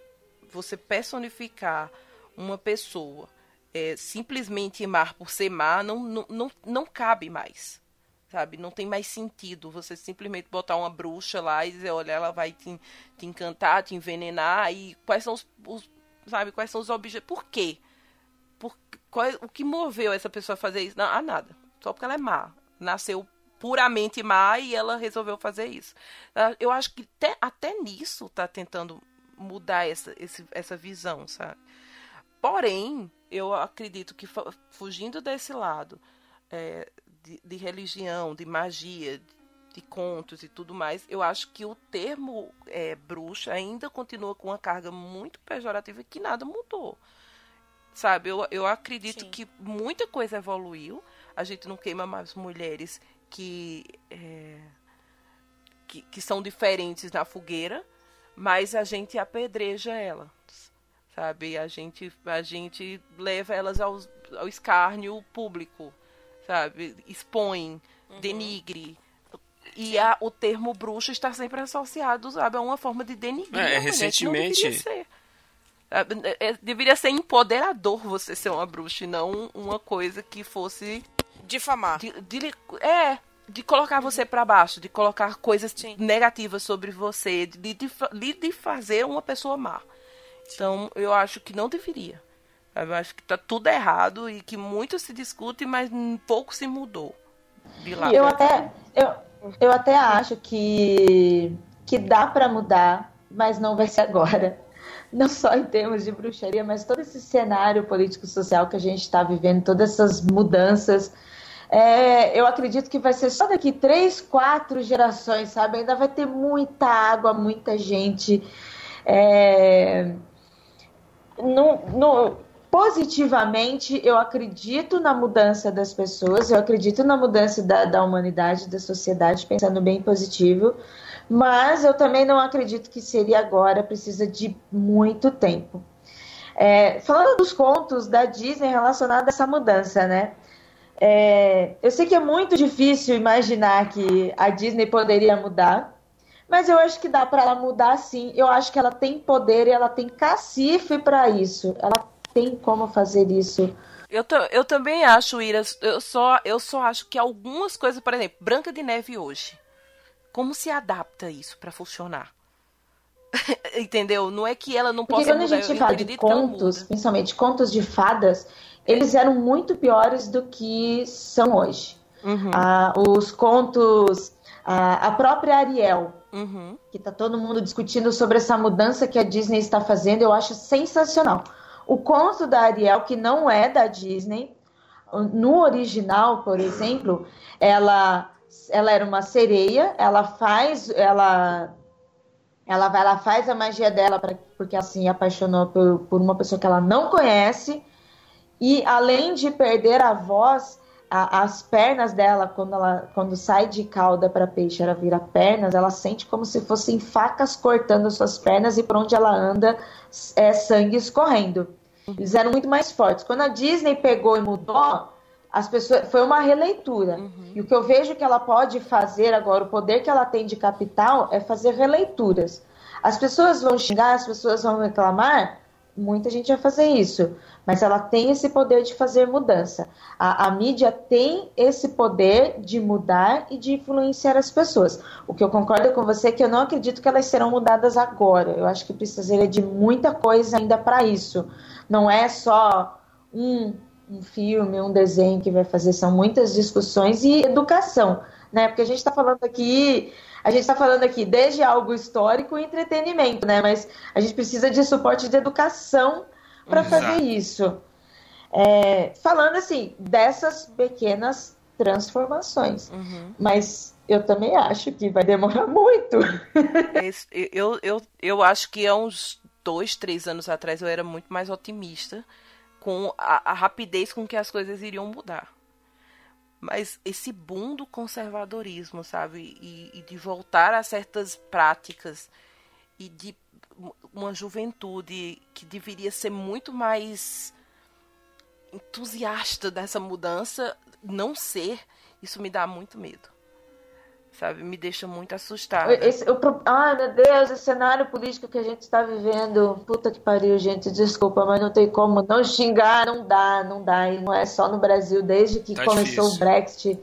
C: você personificar uma pessoa é, simplesmente má por ser má não, não, não, não cabe mais. sabe? Não tem mais sentido você simplesmente botar uma bruxa lá e dizer, olha, ela vai te, te encantar, te envenenar e quais são os, os sabe, quais são os objetos, por quê? Por, qual, o que moveu essa pessoa a fazer isso? Não, ah, nada. Só porque ela é má. Nasceu puramente má e ela resolveu fazer isso. Ah, eu acho que até, até nisso tá tentando mudar essa, esse, essa visão, sabe? Porém, eu acredito que fugindo desse lado, é, de, de religião, de magia, de contos e tudo mais, eu acho que o termo é, bruxa ainda continua com uma carga muito pejorativa que nada mudou. Sabe, eu, eu acredito Sim. que muita coisa evoluiu. A gente não queima mais mulheres que, é, que, que são diferentes na fogueira, mas a gente apedreja elas. Sabe, a gente, a gente leva elas ao, ao escárnio público sabe? Expõe, uhum. denigre. E a, o termo bruxo está sempre associado, sabe, a uma forma de denigrir.
D: É, recentemente.
C: Deveria ser. É, é, deveria ser empoderador você ser uma bruxa e não uma coisa que fosse.
B: Difamar.
C: De, de, é, de colocar você para baixo, de colocar coisas Sim. negativas sobre você, de, de, de, fazer uma pessoa má. Então, eu acho que não deveria. Eu acho que tá tudo errado e que muito se discute, mas pouco se mudou.
E: De lá eu até eu, eu até acho que que dá para mudar, mas não vai ser agora. Não só em termos de bruxaria, mas todo esse cenário político-social que a gente está vivendo, todas essas mudanças. É, eu acredito que vai ser só daqui três, quatro gerações, sabe? Ainda vai ter muita água, muita gente. É, positivamente, eu acredito na mudança das pessoas, eu acredito na mudança da, da humanidade, da sociedade, pensando bem positivo, mas eu também não acredito que seria agora, precisa de muito tempo. É, falando dos contos da Disney relacionados a essa mudança, né? É, eu sei que é muito difícil imaginar que a Disney poderia mudar, mas eu acho que dá para ela mudar sim. Eu acho que ela tem poder e ela tem cacife para isso. Ela tem como fazer isso.
C: Eu, eu também acho, Ira, eu só, eu só acho que algumas coisas, por exemplo, Branca de Neve hoje. Como se adapta isso para funcionar? Entendeu? Não é que ela não
E: Porque
C: possa
E: quando mudar, a gente fala de contos, principalmente contos de fadas, eles eram muito piores do que são hoje. Uhum. Ah, os contos, ah, a própria Ariel, uhum. que está todo mundo discutindo sobre essa mudança que a Disney está fazendo, eu acho sensacional. O conto da Ariel, que não é da Disney, no original, por exemplo, ela, ela era uma sereia, ela faz, ela, ela vai, ela faz a magia dela pra, porque se apaixonou por, por uma pessoa que ela não conhece e além de perder a voz, a, as pernas dela, quando ela quando sai de cauda para peixe, ela vira pernas, ela sente como se fossem facas cortando suas pernas e por onde ela anda é sangue escorrendo. Eles eram muito mais fortes. Quando a Disney pegou e mudou, as pessoas foi uma releitura. Uhum. E o que eu vejo que ela pode fazer agora, o poder que ela tem de capital é fazer releituras. As pessoas vão xingar, as pessoas vão reclamar, muita gente vai fazer isso, mas ela tem esse poder de fazer mudança. A, a, mídia tem esse poder de mudar e de influenciar as pessoas. O que eu concordo com você é que eu não acredito que elas serão mudadas agora. Eu acho que precisaria de muita coisa ainda para isso. Não é só um, um filme, um desenho que vai fazer, são muitas discussões e educação, né? Porque a gente está falando aqui a gente está falando aqui desde algo histórico e entretenimento, né? Mas a gente precisa de suporte de educação para fazer isso. É, falando assim, dessas pequenas transformações. Uhum. Mas eu também acho que vai demorar muito.
C: eu, eu, eu acho que há uns dois, três anos atrás eu era muito mais otimista com a, a rapidez com que as coisas iriam mudar mas esse boom do conservadorismo, sabe? E, e, de voltar a certas práticas e de uma juventude que deveria ser muito mais entusiasta dessa mudança, não ser, isso me dá muito medo sabe? Me deixa muito assustada.
E: Esse, eu, ai, meu Deus, esse cenário político que a gente está vivendo, puta que pariu, gente, desculpa, mas não tem como não xingar, não dá, não dá. E não é só no Brasil, desde que tá começou difícil. o Brexit.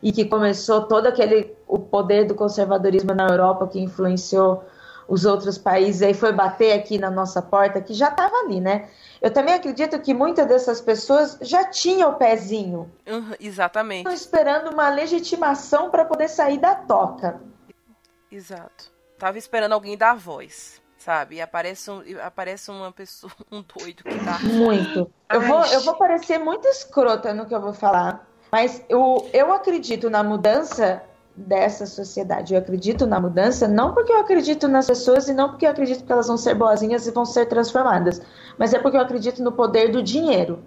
E: e que começou todo aquele o poder do conservadorismo na Europa que influenciou os outros países aí foi bater aqui na nossa porta, que já estava ali, né? Eu também acredito que muitas dessas pessoas já tinham o pezinho.
C: Uhum, exatamente.
E: Estão esperando uma legitimação para poder sair da toca.
C: Exato. Tava esperando alguém dar voz, sabe? E aparece, um, aparece uma pessoa, um doido que tá.
E: Muito. Eu vou, eu vou parecer muito escrota no que eu vou falar, mas eu, eu acredito na mudança dessa sociedade. Eu acredito na mudança, não porque eu acredito nas pessoas e não porque eu acredito que elas vão ser boazinhas e vão ser transformadas, mas é porque eu acredito no poder do dinheiro.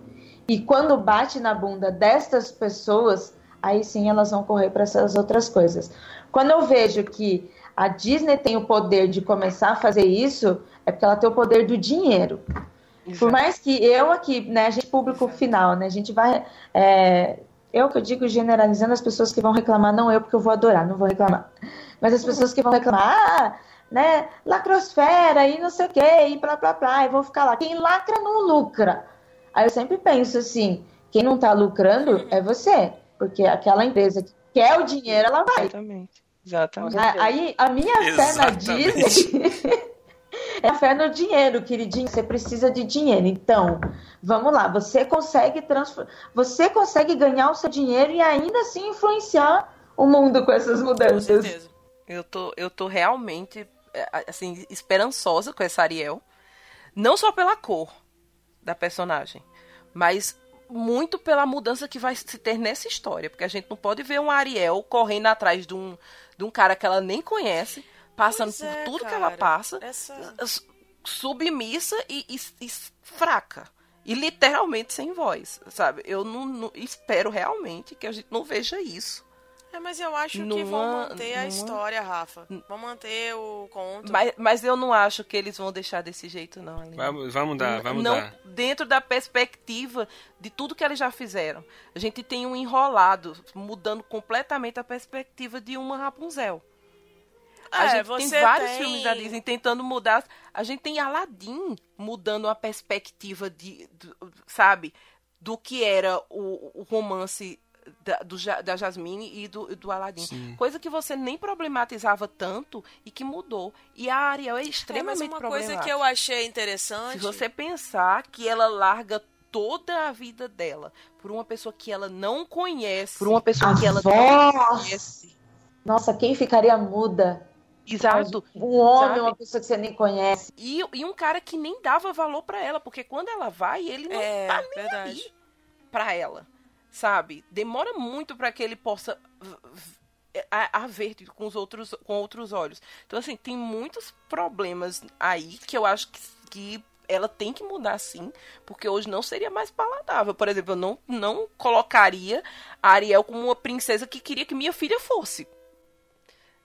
E: E quando bate na bunda destas pessoas, aí sim elas vão correr para essas outras coisas. Quando eu vejo que a Disney tem o poder de começar a fazer isso, é porque ela tem o poder do dinheiro. Por mais que eu aqui, né, a gente público final, né, a gente vai é, eu que eu digo generalizando as pessoas que vão reclamar, não eu, porque eu vou adorar, não vou reclamar. Mas as pessoas que vão reclamar, ah, né, lacrosfera e não sei o quê, e blá blá blá, e vão ficar lá. Quem lacra não lucra. Aí eu sempre penso assim, quem não tá lucrando é você. Porque aquela empresa que quer o dinheiro, ela vai.
C: Exatamente. Exatamente.
E: Aí a minha Exatamente. fé na Disney É a fé no dinheiro, queridinho. Você precisa de dinheiro. Então, vamos lá. Você consegue transfer... você consegue ganhar o seu dinheiro e ainda assim influenciar o mundo com essas mudanças. Com certeza.
C: Eu tô, eu tô realmente é, assim esperançosa com essa Ariel, não só pela cor da personagem, mas muito pela mudança que vai se ter nessa história, porque a gente não pode ver um Ariel correndo atrás de um, de um cara que ela nem conhece passando por é, tudo cara, que ela passa, essa... submissa e, e, e, fraca. E literalmente sem voz, sabe? Eu não, não, espero realmente que a gente não veja isso.
B: É, mas eu acho numa, que vão manter numa... a história, Rafa. Vão manter o conto.
C: Mas, mas eu não acho que eles vão deixar desse jeito, não.
D: Ali. Vai, vai mudar, vai mudar.
C: Não, dentro da perspectiva de tudo que eles já fizeram. A gente tem um enrolado, mudando completamente a perspectiva de uma Rapunzel. A é, gente tem vários tem... filmes da Disney tentando mudar. A gente tem Aladdin mudando a perspectiva de, de sabe, do que era o, o romance da, do, da Jasmine e do, do Aladdin. Sim. Coisa que você nem problematizava tanto e que mudou. E a Ariel é extremamente é, mas uma
B: coisa que eu achei interessante.
C: Se você pensar que ela larga toda a vida dela por uma pessoa que ela não conhece,
E: por uma pessoa a que ela não conhece. Nossa, quem ficaria muda
C: Exato.
E: Um homem, sabe? uma pessoa que você nem conhece.
C: E, e um cara que nem dava valor para ela, porque quando ela vai, ele não é, tá nem verdade. aí pra ela, sabe? Demora muito para que ele possa a, a, ver com os outros com outros olhos. Então assim, tem muitos problemas aí que eu acho que, que ela tem que mudar sim, porque hoje não seria mais palatável. Por exemplo, eu não, não colocaria a Ariel como uma princesa que queria que minha filha fosse.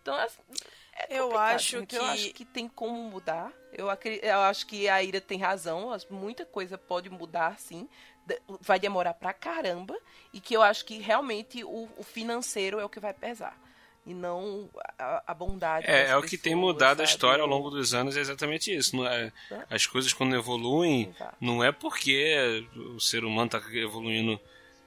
C: Então, assim, é
B: eu acho que
C: eu acho que tem como mudar. Eu, acredito, eu acho que a Ira tem razão. Muita coisa pode mudar, sim. Vai demorar pra caramba. E que eu acho que realmente o, o financeiro é o que vai pesar. E não a, a bondade.
D: É, é o que tem mudado sabe? a história ao longo dos anos, é exatamente isso. Não é, as coisas quando evoluem, Exato. não é porque o ser humano está evoluindo.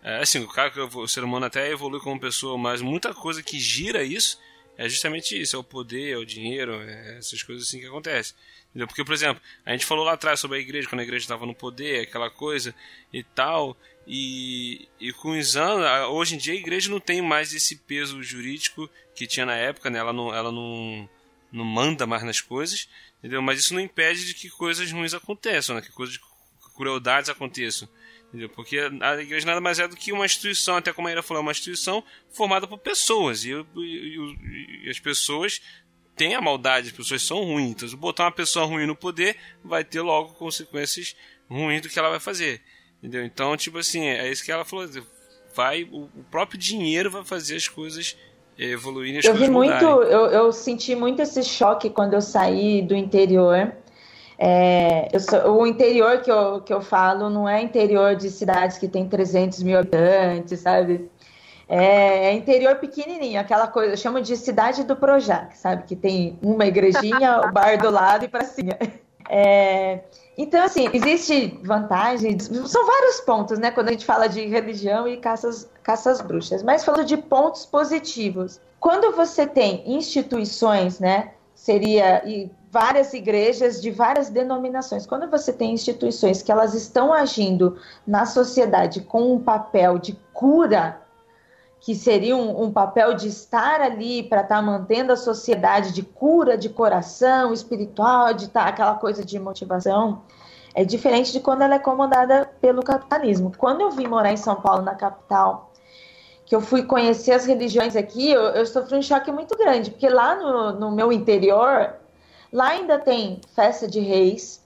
D: É, assim, o, cara, o ser humano até evolui como pessoa, mas muita coisa que gira isso é justamente isso, é o poder, é o dinheiro, é essas coisas assim que acontecem. Entendeu? Porque, por exemplo, a gente falou lá atrás sobre a igreja, quando a igreja estava no poder, aquela coisa e tal, e, e com os anos, hoje em dia a igreja não tem mais esse peso jurídico que tinha na época, né? ela, não, ela não, não manda mais nas coisas, entendeu? mas isso não impede de que coisas ruins aconteçam, né? que coisas de crueldades aconteçam. Entendeu? Porque a igreja nada mais é do que uma instituição, até como a Ira falou, uma instituição formada por pessoas. E, e, e as pessoas têm a maldade, as pessoas são ruins. Então, se botar uma pessoa ruim no poder, vai ter logo consequências ruins do que ela vai fazer. Entendeu? Então, tipo assim, é isso que ela falou. Vai, o, próprio dinheiro vai fazer as coisas evoluírem. As
E: eu
D: coisas
E: vi muito, eu, eu senti muito esse choque quando eu saí do interior é, sou, o interior que eu, que eu falo não é interior de cidades que tem 300 mil habitantes, sabe? É, é interior pequenininho, aquela coisa, eu chamo de cidade do Projac, sabe? Que tem uma igrejinha, o bar do lado e pracinha. É, então, assim, existe vantagem, são vários pontos, né, quando a gente fala de religião e caças, caças bruxas, mas falando de pontos positivos. Quando você tem instituições, né, seria e várias igrejas de várias denominações. Quando você tem instituições que elas estão agindo na sociedade com um papel de cura, que seria um, um papel de estar ali para estar tá mantendo a sociedade de cura de coração espiritual, de tá, aquela coisa de motivação, é diferente de quando ela é comandada pelo capitalismo. Quando eu vim morar em São Paulo, na capital, que eu fui conhecer as religiões aqui, eu, eu sofri um choque muito grande, porque lá no, no meu interior Lá ainda tem festa de reis.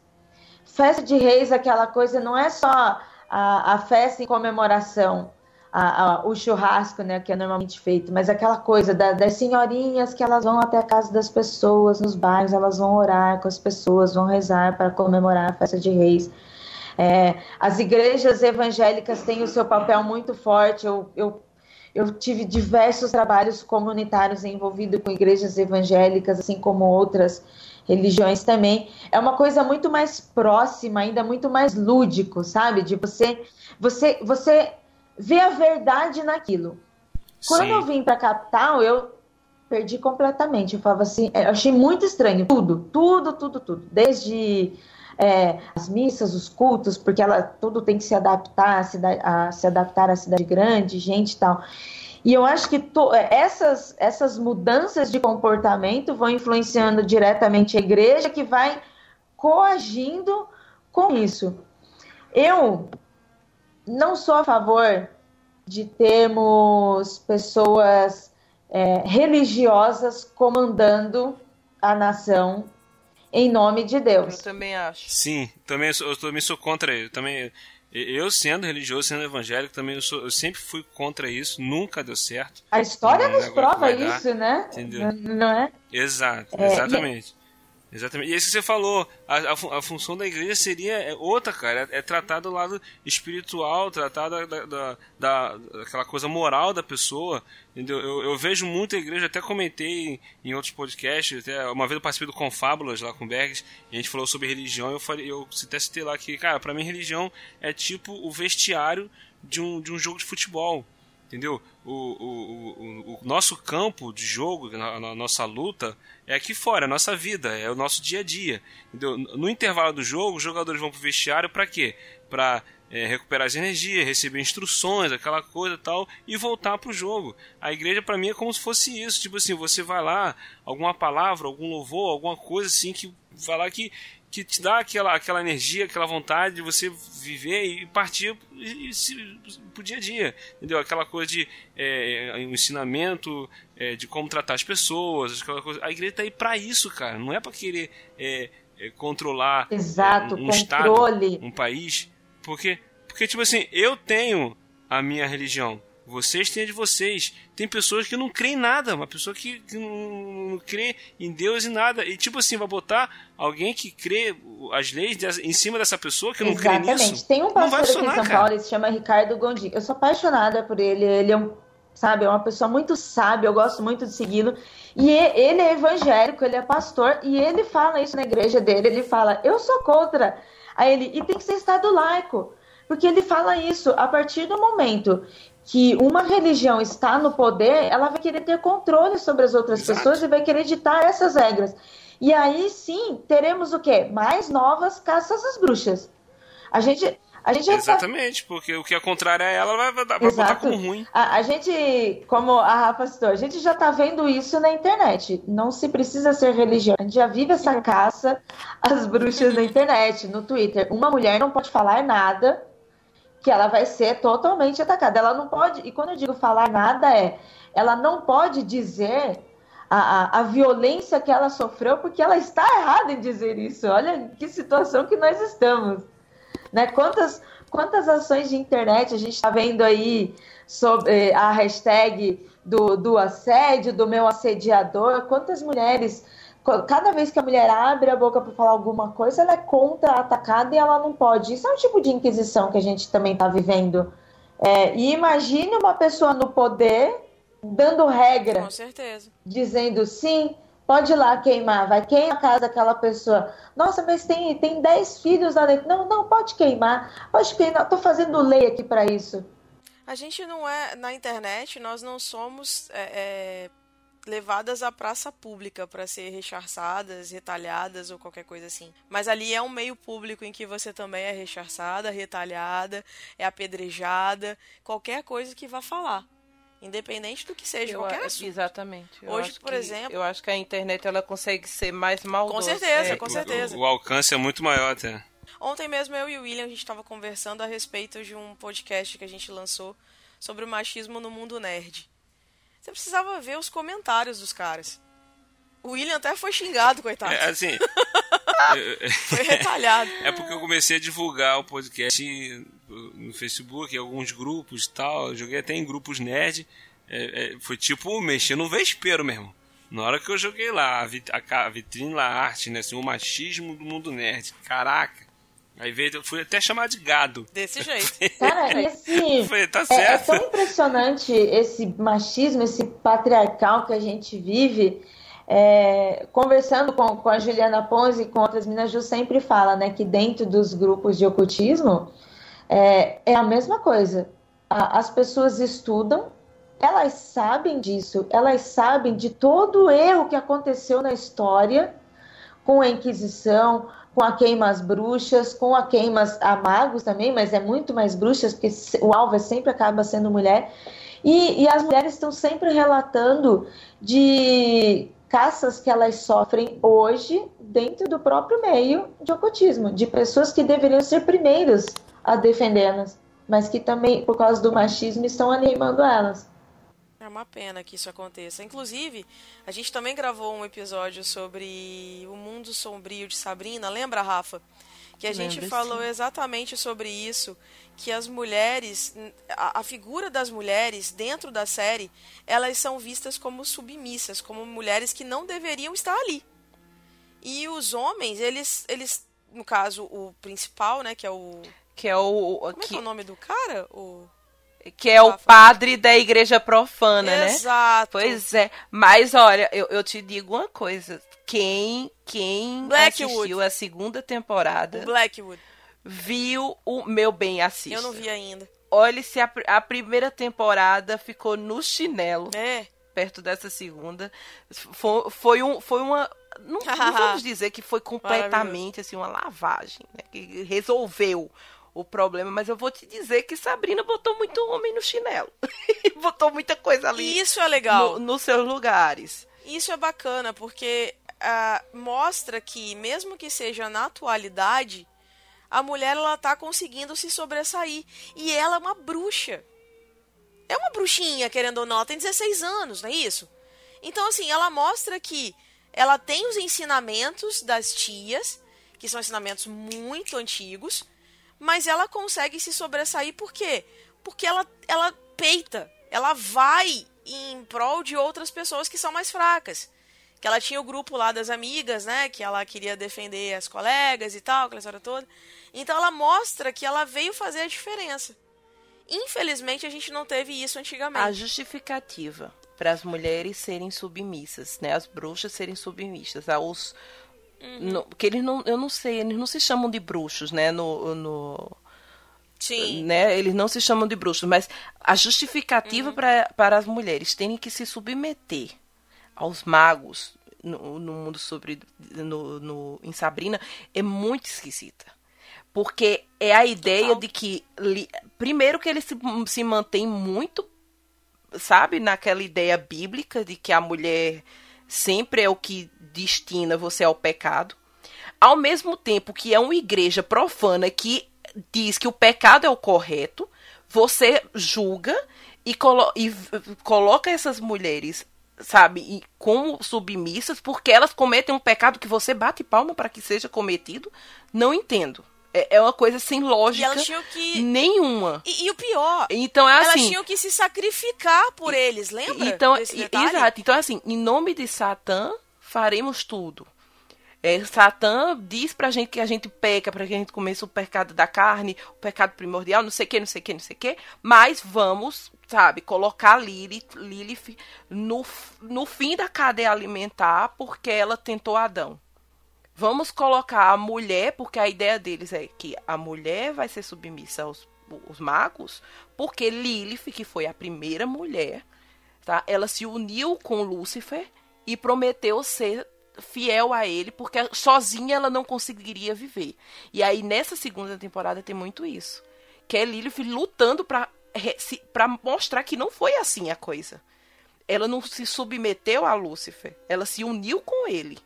E: Festa de reis, aquela coisa, não é só a, a festa em comemoração, a, a, o churrasco, né, que é normalmente feito, mas aquela coisa da, das senhorinhas que elas vão até a casa das pessoas, nos bairros, elas vão orar com as pessoas, vão rezar para comemorar a festa de reis. É, as igrejas evangélicas têm o seu papel muito forte. Eu, eu, eu tive diversos trabalhos comunitários envolvidos com igrejas evangélicas, assim como outras religiões também, é uma coisa muito mais próxima, ainda muito mais lúdico, sabe? De você, você, você ver a verdade naquilo. Quando Sim. eu vim para a capital, eu perdi completamente. Eu falava assim, eu achei muito estranho tudo, tudo, tudo, tudo, desde é, as missas, os cultos, porque ela tudo tem que se adaptar a, a se adaptar à cidade grande, gente e tal. E eu acho que to, é, essas, essas mudanças de comportamento vão influenciando diretamente a igreja, que vai coagindo com isso. Eu não sou a favor de termos pessoas é, religiosas comandando a nação em nome de Deus.
C: Eu também acho.
D: Sim, também eu, eu também sou contra. Eu também eu, sendo religioso, sendo evangélico, também eu, sou, eu sempre fui contra isso, nunca deu certo.
E: A história nos prova isso, né?
D: Entendeu?
E: Não é?
D: Exato, é, exatamente. Exatamente. E isso que você falou, a, a, a, função da igreja seria é outra, cara. É, é tratar do lado espiritual, tratar da, da, da, daquela coisa moral da pessoa. Entendeu? Eu, eu vejo muita igreja, até comentei em, em, outros podcasts, até uma vez eu participei do Confábulas lá com o Bergs, e a gente falou sobre religião, eu falei, eu até citei lá que, cara, pra mim religião é tipo o vestiário de um, de um jogo de futebol entendeu? O, o, o, o, nosso campo de jogo, a, a, nossa luta, é aqui fora, é a nossa vida, é o nosso dia a dia. Entendeu? No intervalo do jogo, os jogadores vão pro vestiário para quê? Para é, recuperar as energias, receber instruções, aquela coisa tal, e voltar pro jogo. A igreja para mim é como se fosse isso, tipo assim, você vai lá, alguma palavra, algum louvor, alguma coisa assim que lá que que te dá aquela, aquela energia, aquela vontade de você viver e partir e, e, pro dia a dia, entendeu? Aquela coisa de é, um ensinamento é, de como tratar as pessoas, aquela coisa. A igreja tá aí para isso, cara. Não é para querer é, é, controlar
E: Exato,
D: um,
E: um estado,
D: um país, porque porque tipo assim, eu tenho a minha religião vocês têm a de vocês. Tem pessoas que não creem em nada. Uma pessoa que, que não, não, crê em Deus e nada. E tipo assim, vai botar alguém que crê as leis em cima dessa pessoa que não
E: Exatamente.
D: crê nisso.
E: Tem um pastor aqui em São Paulo, ele se chama Ricardo Gondi. Eu sou apaixonada por ele. Ele é um, sabe, é uma pessoa muito sábia. Eu gosto muito de segui-lo. E ele é evangélico, ele é pastor. E ele fala isso na igreja dele. Ele fala, eu sou contra. Aí ele, e tem que ser Estado laico. Porque ele fala isso a partir do momento que uma religião está no poder, ela vai querer ter controle sobre as outras Exato. pessoas e vai querer ditar essas regras. E aí sim, teremos o quê? Mais novas caças às bruxas. A gente, a gente
D: Exatamente, tá... porque o que é contrário a ela vai, vai, vai botar como ruim.
E: A, a, gente, como a Rafa citou, a gente já está vendo isso na internet. Não se precisa ser religião. A gente já vive essa caça às bruxas na internet, no Twitter. Uma mulher não pode falar nada que ela vai ser totalmente atacada. Ela não pode, e quando eu digo falar nada, é ela não pode dizer a, a, a, violência que ela sofreu, porque ela está errada em dizer isso. Olha que situação que nós estamos. Né? Quantas, quantas ações de internet a gente está vendo aí sobre a hashtag do, do assédio, do meu assediador? Quantas mulheres cada vez que a mulher abre a boca para falar alguma coisa, ela é contra-atacada e ela não pode. Isso é um tipo de inquisição que a gente também está vivendo. É, e imagine uma pessoa no poder dando regra.
B: Com certeza.
E: Dizendo sim, pode ir lá queimar, vai queimar a casa daquela pessoa. Nossa, mas tem, tem 10 filhos lá dentro. Não, não, pode queimar, pode queimar. Estou fazendo lei aqui para isso.
B: A gente não é, na internet, nós não somos é, é, levadas à praça pública para ser recharçadas, retalhadas ou qualquer coisa assim. Mas ali é um meio público em que você também é recharçada, retalhada, é apedrejada, qualquer coisa que vá falar. Independente do que seja,
C: Eu
B: qualquer assunto.
C: Exatamente. Eu
B: Hoje, por
C: que-
B: exemplo-
C: Eu acho que a internet ela consegue ser mais maldosa.
B: Com certeza,
C: É,
B: com
D: O-
B: certeza.
D: O, o alcance é muito maior até.
B: Ontem mesmo eu e o William a gente estava conversando a respeito de um podcast que a gente lançou sobre o machismo no mundo nerd. Você precisava ver os comentários dos caras. O William até foi xingado, coitado.
D: É, assim,
B: Foi retalhado.
D: é porque eu comecei a divulgar o podcast no Facebook, em alguns grupos e tal. Joguei até em grupos nerd. É, é, foi tipo mexer no vespeiro mesmo. Na hora que eu joguei lá, a vitrine lá, a arte, né? Assim, o machismo do mundo nerd. Caraca. Aí veio, eu fui até chamar de gado.
B: Desse jeito.
E: Cara, e esse.
D: Eu falei, tá
E: É, é tão impressionante esse machismo, esse patriarcal que a gente vive. É, conversando com, com a Juliana Ponzi e com outras meninas, a Ju sempre fala né, que dentro dos grupos de ocultismo é, é a mesma coisa. A- as pessoas estudam, elas sabem disso, elas sabem de todo o erro que aconteceu na história com a Inquisição, com a queima às bruxas, com a queima a magos também, mas é muito mais bruxas, porque o alvo é sempre acaba sendo mulher. E, e as mulheres estão sempre relatando de caças que elas sofrem hoje dentro do próprio meio de ocultismo, de pessoas que deveriam ser primeiros a defendê-las, mas que também, por causa do machismo, estão animando elas.
B: É uma pena que isso aconteça. Inclusive, a gente também gravou um episódio sobre o mundo sombrio de Sabrina. Lembra, Rafa? Que a gente
C: Lembro,
B: falou
C: sim.
B: exatamente sobre isso, que as mulheres, a, a figura das mulheres dentro da série, elas são vistas como submissas, como mulheres que não deveriam estar ali. E os homens, eles, eles, no caso, o principal, né, que é o
C: Que é o.
B: como é Que, é o nome do cara? O
C: que é o padre da igreja profana, né?
B: Exato.
C: Pois é, mas olha, eu, eu te digo uma coisa. Quem, quem
B: Blackwood.
C: assistiu a segunda temporada
B: O Blackwood.
C: viu o meu bem assista.
B: Eu não vi ainda.
C: Olha se a, a primeira temporada ficou no chinelo
B: É.
C: perto dessa segunda. Foi, foi, um, foi uma. Não, não vamos dizer que foi completamente assim, uma lavagem, né? Que resolveu o problema, mas eu vou te dizer que Sabrina botou muito homem no chinelo. botou muita coisa ali
B: isso é legal.
C: no- nos seus lugares.
B: Isso é bacana, porque ah, mostra que, mesmo que seja na atualidade, a mulher ela tá conseguindo se sobressair. E ela é uma bruxa. É uma bruxinha, querendo ou não. Ela tem 16 anos, não é isso? Então, assim, ela mostra que ela tem os ensinamentos das tias, que são ensinamentos muito antigos, mas ela consegue se sobressair por quê? Porque ela, ela peita, ela vai em prol de outras pessoas que são mais fracas. Que ela tinha o grupo lá das amigas, né? Que ela queria defender as colegas e tal, aquela história toda. Então ela mostra que ela veio fazer a diferença. Infelizmente a gente não teve isso antigamente.
C: A justificativa para as mulheres serem submissas, né? As bruxas serem submissas aos no- que eles não, eu não sei, eles não se chamam de bruxos, né? No, no
B: Sim.
C: né? Eles não se chamam de bruxos, mas a justificativa pra para as mulheres terem que se submeter aos magos no, no mundo sobre no, no- em Sabrina é muito esquisita. Porque é a ideia
B: Total.
C: de que li- primeiro que ele se, se mantém muito sabe, naquela ideia bíblica de que a mulher sempre é o que destina você ao pecado, ao mesmo tempo que é uma igreja profana que diz que o pecado é o correto, você julga e, colo e coloca essas mulheres, sabe, como submissas porque elas cometem um pecado que você bate palma para que seja cometido. Não entendo. É, é uma coisa sem
B: E
C: lógica
B: elas tinham que.
C: nenhuma.
B: E, e o pior,
C: Então é
B: elas
C: assim.
B: tinham que se sacrificar por eles, lembra?
C: Então, e- exato. Então, assim, em nome de Satã, faremos tudo. É, Satã diz pra gente que a gente peca, pra que a gente comece o pecado da carne, o pecado primordial, não sei o que, não sei o que, não sei o que, mas vamos, sabe, colocar Lilith, Lilith no, no fim da cadeia alimentar porque ela tentou Adão. Vamos colocar a mulher, porque a ideia deles é que a mulher vai ser submissa aos os magos, porque Lilith, que foi a primeira mulher, tá? Ela se uniu com Lúcifer e prometeu ser fiel a ele, porque sozinha ela não conseguiria viver. E aí nessa segunda temporada tem muito isso, que é Lilith lutando para para mostrar que não foi assim a coisa. Ela não se submeteu a Lúcifer, ela se uniu com ele.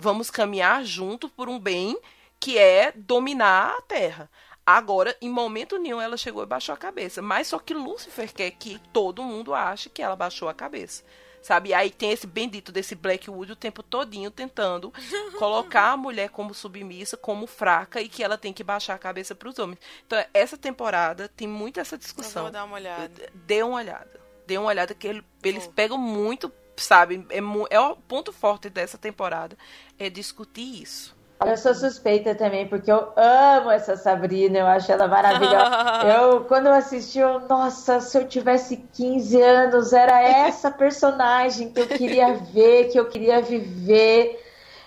C: Vamos caminhar junto por um bem que é dominar a Terra. Agora, em momento nenhum, ela chegou e baixou a cabeça. Mas só que Lúcifer quer que todo mundo ache que ela baixou a cabeça. Sabe? E aí tem esse bendito desse Blackwood o tempo todinho tentando colocar a mulher como submissa, como fraca e que ela tem que baixar a cabeça para os homens. Então, essa temporada tem muito essa discussão. Eu
B: vou dar uma olhada.
C: Dê uma olhada. Dê uma olhada que ele, eles oh. pegam muito, sabe? É, é o ponto forte dessa temporada é discutir isso.
E: Eu sou suspeita também, porque eu amo essa Sabrina, eu acho ela maravilhosa. eu, quando eu assisti, eu, nossa, se eu tivesse 15 anos, era essa personagem que eu queria ver, que eu queria viver.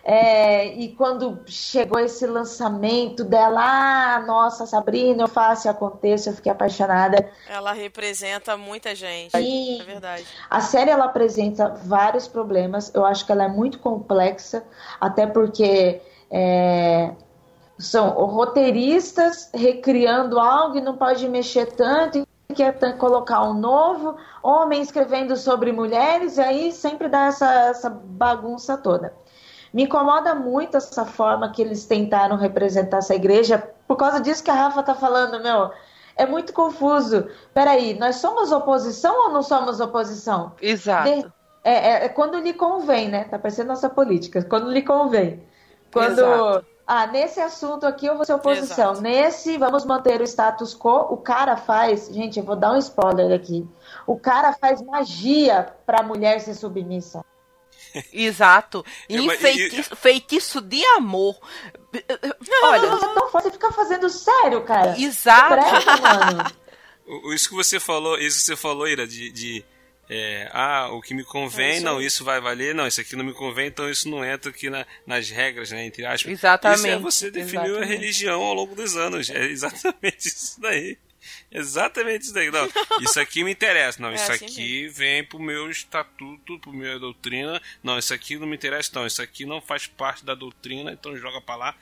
E: É, e quando chegou esse lançamento dela, ah, nossa, Sabrina, eu faço e aconteça, eu fiquei apaixonada.
B: Ela representa muita gente. Sim. É verdade.
E: A série ela apresenta vários problemas. Eu acho que ela é muito complexa, até porque é, são roteiristas recriando algo e não pode mexer tanto e quer colocar um novo homem escrevendo sobre mulheres e aí sempre dá essa, essa bagunça toda. Me incomoda muito essa forma que eles tentaram representar essa igreja por causa disso que a Rafa tá falando, meu. É muito confuso. Peraí, nós somos oposição ou não somos oposição?
C: Exato. De,
E: é, é, é, quando lhe convém, né? Tá parecendo nossa política. Quando lhe convém. Quando. Exato. Ah, nesse assunto aqui eu vou ser oposição. Exato. Nesse, vamos manter o status quo. O cara faz. Gente, eu vou dar um spoiler aqui. O cara faz magia pra mulher ser submissa.
C: Exato. E feitiço, feitiço de amor. Olha.
E: Você é tão forte, você fica fazendo sério, cara.
C: Exato.
D: Presta. Isso que você falou, isso que você falou, Ira, de, de é, ah, o que me convém, é não, isso vai valer, não, isso aqui não me convém, então isso não entra aqui na, nas regras, né, entre aspas.
C: Exatamente. Isso
D: é você definiu exatamente. a religião ao longo dos anos, é exatamente isso daí. Exatamente isso daí. Não, isso aqui me interessa. Não, é isso assim aqui mesmo. vem pro meu estatuto, pro minha doutrina. Não, isso aqui não me interessa, não. Isso aqui não faz parte da doutrina, então joga pra lá.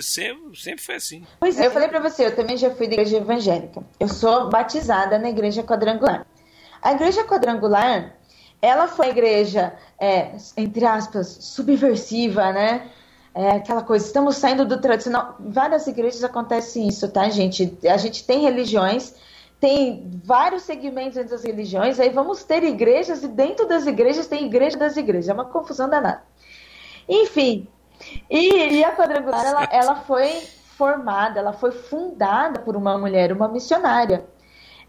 D: Sempre, sempre foi assim.
E: Pois é, eu falei pra você, eu também já fui da igreja evangélica. Eu sou batizada na igreja quadrangular. A igreja quadrangular, ela foi a igreja, é, entre aspas, subversiva, né? É aquela coisa, estamos saindo do tradicional. Várias igrejas acontece isso, tá, gente? A gente tem religiões, tem vários segmentos entre as religiões, aí vamos ter igrejas e dentro das igrejas tem igreja das igrejas. É uma confusão danada. Enfim, e, e a quadrangular, ela, ela foi formada, ela foi fundada por uma mulher, uma missionária.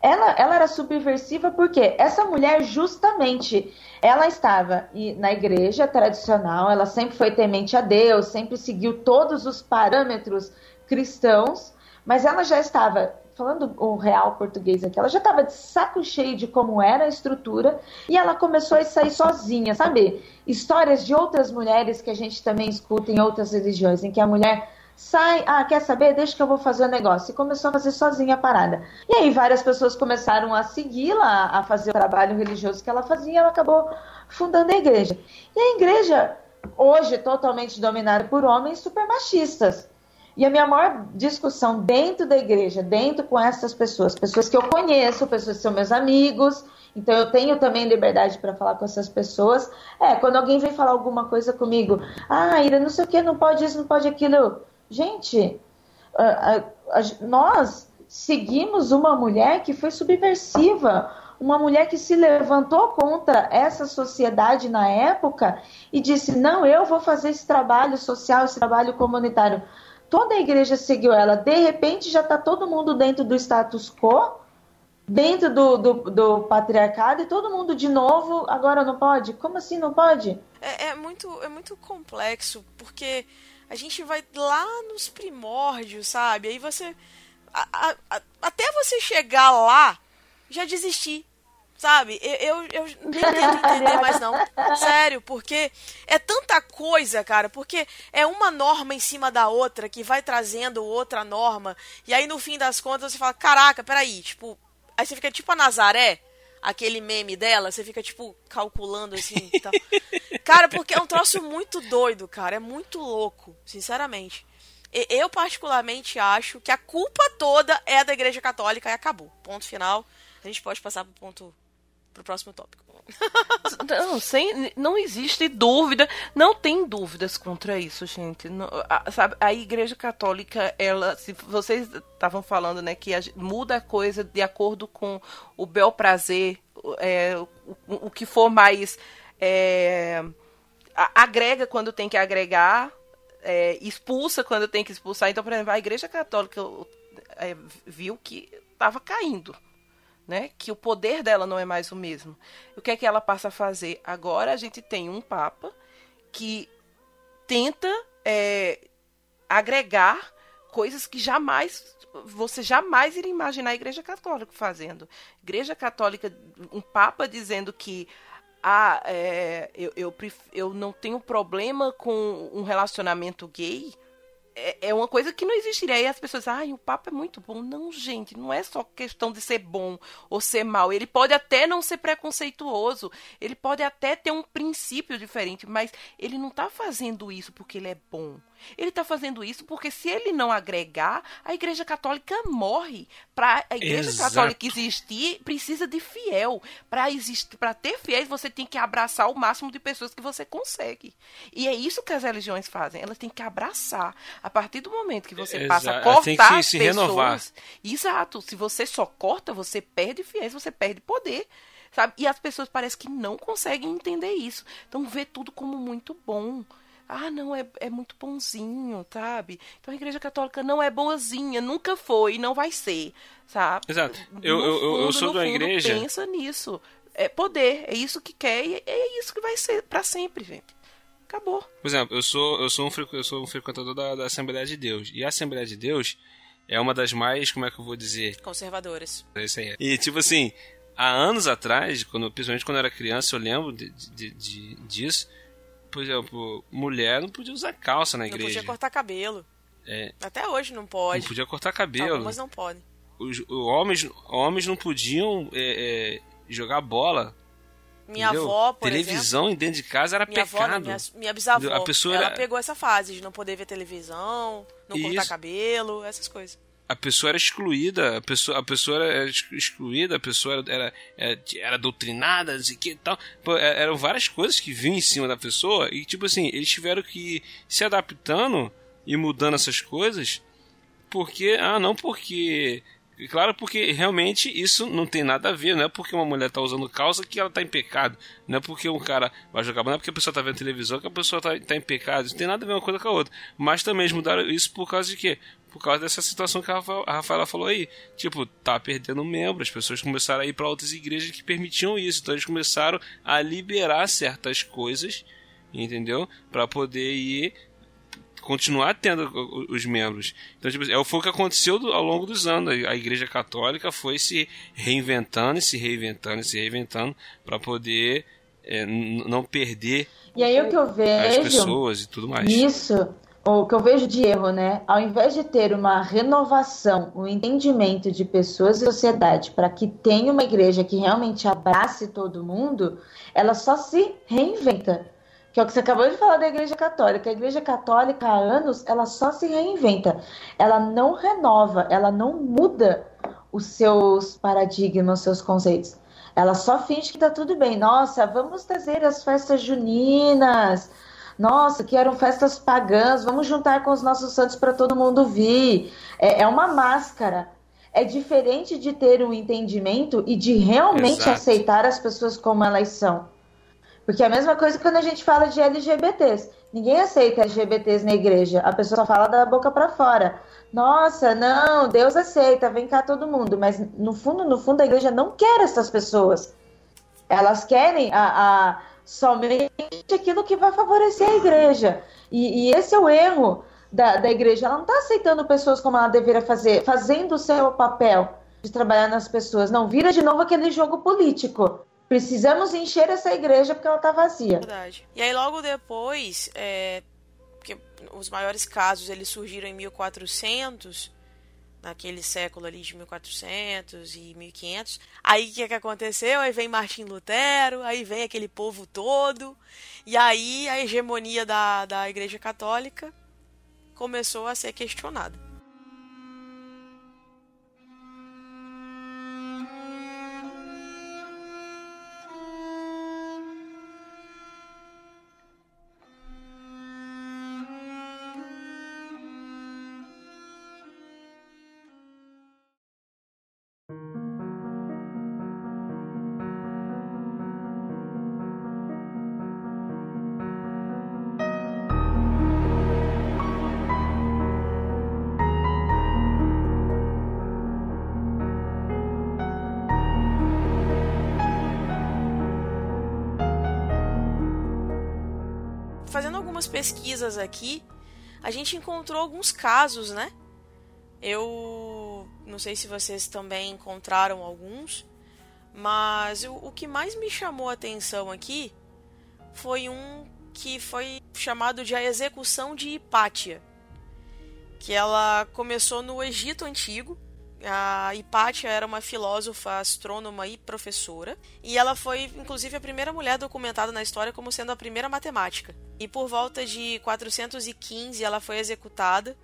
E: Ela, ela era subversiva porque essa mulher, justamente, ela estava na igreja tradicional, ela sempre foi temente a Deus, sempre seguiu todos os parâmetros cristãos, mas ela já estava, falando o real português aqui, ela já estava de saco cheio de como era a estrutura e ela começou a sair sozinha, sabe? Histórias de outras mulheres que a gente também escuta em outras religiões, em que a mulher sai, ah, quer saber? Deixa que eu vou fazer o um negócio. E começou a fazer sozinha a parada. E aí várias pessoas começaram a segui-la, a fazer o trabalho religioso que ela fazia, e ela acabou fundando a igreja. E a igreja, hoje, totalmente dominada por homens super machistas. E a minha maior discussão dentro da igreja, dentro com essas pessoas, pessoas que eu conheço, pessoas que são meus amigos, então eu tenho também liberdade para falar com essas pessoas. É, quando alguém vem falar alguma coisa comigo, ah, Ira, não sei o que, não pode isso, não pode aquilo. Gente, nós seguimos uma mulher que foi subversiva, uma mulher que se levantou contra essa sociedade na época e disse: Não, eu vou fazer esse trabalho social, esse trabalho comunitário. Toda a igreja seguiu ela. De repente, já está todo mundo dentro do status quo, dentro do, do, do, patriarcado, e todo mundo de novo agora não pode? Como assim não pode?
B: É, é muito, é muito complexo, porque a gente vai lá nos primórdios, sabe? Aí você. A, a, até você chegar lá, já desisti. Sabe? Eu, eu, eu nem tento entender mais, não. Sério, porque é tanta coisa, cara. Porque é uma norma em cima da outra que vai trazendo outra norma. E aí, no fim das contas, você fala: caraca, peraí. Tipo, aí você fica tipo a Nazaré aquele meme dela, você fica, tipo, calculando assim e tal. cara, porque é um troço muito doido, cara. É muito louco, sinceramente. Eu, particularmente, acho que a culpa toda é da Igreja Católica e acabou. Ponto final. A gente pode passar pro ponto. pro próximo tópico.
C: Não, sem, não existe dúvida, não tem dúvidas contra isso, gente. Não, a, sabe, a Igreja Católica, ela, se vocês estavam falando, né, que a, muda a coisa de acordo com o bel prazer, é, o, o, que for mais é, agrega quando tem que agregar, é, expulsa quando tem que expulsar. Então, por exemplo, a Igreja Católica é, viu que estava caindo né? Que o poder dela não é mais o mesmo. O que é que ela passa a fazer? Agora a gente tem um Papa que tenta é, agregar coisas que jamais você jamais iria imaginar a Igreja Católica fazendo. Igreja Católica, um Papa dizendo que ah, é, eu, eu, eu não tenho problema com um relacionamento gay é, é uma coisa que não existiria. Aí as pessoas, ai, o papo é muito bom. Não, gente, não é só questão de ser bom ou ser mal. Ele pode até não ser preconceituoso, ele pode até ter um princípio diferente, mas ele não está fazendo isso porque ele é bom. Ele está fazendo isso porque se ele não agregar, a Igreja Católica morre. Para a Igreja Exato. Católica existir, precisa de fiel. Para existir, para ter fiéis, você tem que abraçar o máximo de pessoas que você consegue. E é isso que as religiões fazem. Elas têm que abraçar. A partir do momento que você Exato. passa a cortar tem que se, se pessoas, renovar. Exato. Se você só corta, você perde fiéis, você perde poder sabe? E as pessoas parecem que não conseguem entender isso. Então vê tudo como muito bom ah, não, é, é muito bonzinho, sabe? Então a igreja católica não é boazinha, nunca foi e não vai ser, sabe?
D: Exato. Eu, eu, fundo, eu sou da igreja.
C: Pensa nisso. É poder, é isso que quer e é isso que vai ser para sempre, gente. Acabou.
D: Por exemplo, eu sou, eu sou, um, eu sou um frequentador da, da Assembleia de Deus. E a Assembleia de Deus é uma das mais, como é que eu vou dizer?
B: Conservadoras.
D: É isso aí. E tipo assim, há anos atrás, quando, principalmente quando eu era criança, eu lembro de, de, de disso por exemplo, mulher não podia usar calça na igreja. Não
B: podia cortar cabelo.
D: É.
B: Até hoje não pode.
D: Não podia cortar cabelo.
B: Mas não podem.
D: Os, os, homens, homens não podiam é, é, jogar bola.
B: Minha entendeu? avó, por
D: Televisão
B: exemplo,
D: dentro de casa era
B: minha
D: pecado.
B: Avó, minha, minha bisavó, a pessoa ela era... pegou essa fase de não poder ver televisão, não Isso. cortar cabelo, essas coisas
D: a pessoa era excluída, a pessoa, a pessoa era excluída, a pessoa era, era, era doutrinada, não sei o que e tal. Pô, é, eram várias coisas que vinham em cima da pessoa e, tipo assim, eles tiveram que ir se adaptando e mudando essas coisas porque, ah, não porque Claro, porque realmente isso não tem nada a ver, não é porque uma mulher está usando calça que ela está em pecado, não é porque um cara vai jogar não é porque a pessoa está vendo televisão que a pessoa está tá em pecado, isso não tem nada a ver uma coisa com a outra. Mas também eles mudaram isso por causa de quê? Por causa dessa situação que a Rafaela falou aí. Tipo, tá perdendo membro, as pessoas começaram a ir para outras igrejas que permitiam isso, então eles começaram a liberar certas coisas, entendeu? Para poder ir continuar tendo os membros. Então, tipo, é, foi o que aconteceu ao longo dos anos. A Igreja Católica foi se reinventando, e se reinventando, e se reinventando para poder é, não perder
E: e aí o que eu vejo
D: as pessoas e tudo mais.
E: Isso, o que eu vejo de erro, né? Ao invés de ter uma renovação, um entendimento de pessoas e sociedade para que tenha uma igreja que realmente abrace todo mundo, ela só se reinventa que é o que você acabou de falar da Igreja Católica. A Igreja Católica há anos ela só se reinventa, ela não renova, ela não muda os seus paradigmas, os seus conceitos. Ela só finge que tá tudo bem. Nossa, vamos trazer as festas juninas. Nossa, que eram festas pagãs. Vamos juntar com os nossos santos para todo mundo vir. É, é, uma máscara. É diferente de ter um entendimento e de realmente Exato. aceitar as pessoas como elas são. Porque é a mesma coisa quando a gente fala de LGBTs. Ninguém aceita LGBTs na igreja. A pessoa só fala da boca para fora. Nossa, não, Deus aceita, vem cá todo mundo. Mas no fundo, no fundo, a igreja não quer essas pessoas. Elas querem a somente aquilo que vai favorecer a igreja. E, e esse é o erro da, da igreja. Ela não está aceitando pessoas como ela deveria fazer, fazendo o seu papel de trabalhar nas pessoas. Não, vira de novo aquele jogo político. Precisamos encher essa igreja porque ela está vazia.
B: Verdade. E aí logo depois, é, porque os maiores casos eles surgiram em 1400, naquele século ali de 1400 e 1500. Aí o que, que aconteceu? Aí vem Martim Lutero, aí vem aquele povo todo, e aí a hegemonia da, da Igreja Católica começou a ser questionada. Pesquisas aqui, a gente encontrou alguns casos, né? Eu não sei se vocês também encontraram alguns, mas o, o que mais me chamou a atenção aqui foi um que foi chamado de a execução de Hipátia, que ela começou no Egito Antigo a Hipátia era uma filósofa, astrônoma e professora, e ela foi, inclusive, a primeira mulher documentada na história como sendo a primeira matemática. E por volta de 415 ela foi executada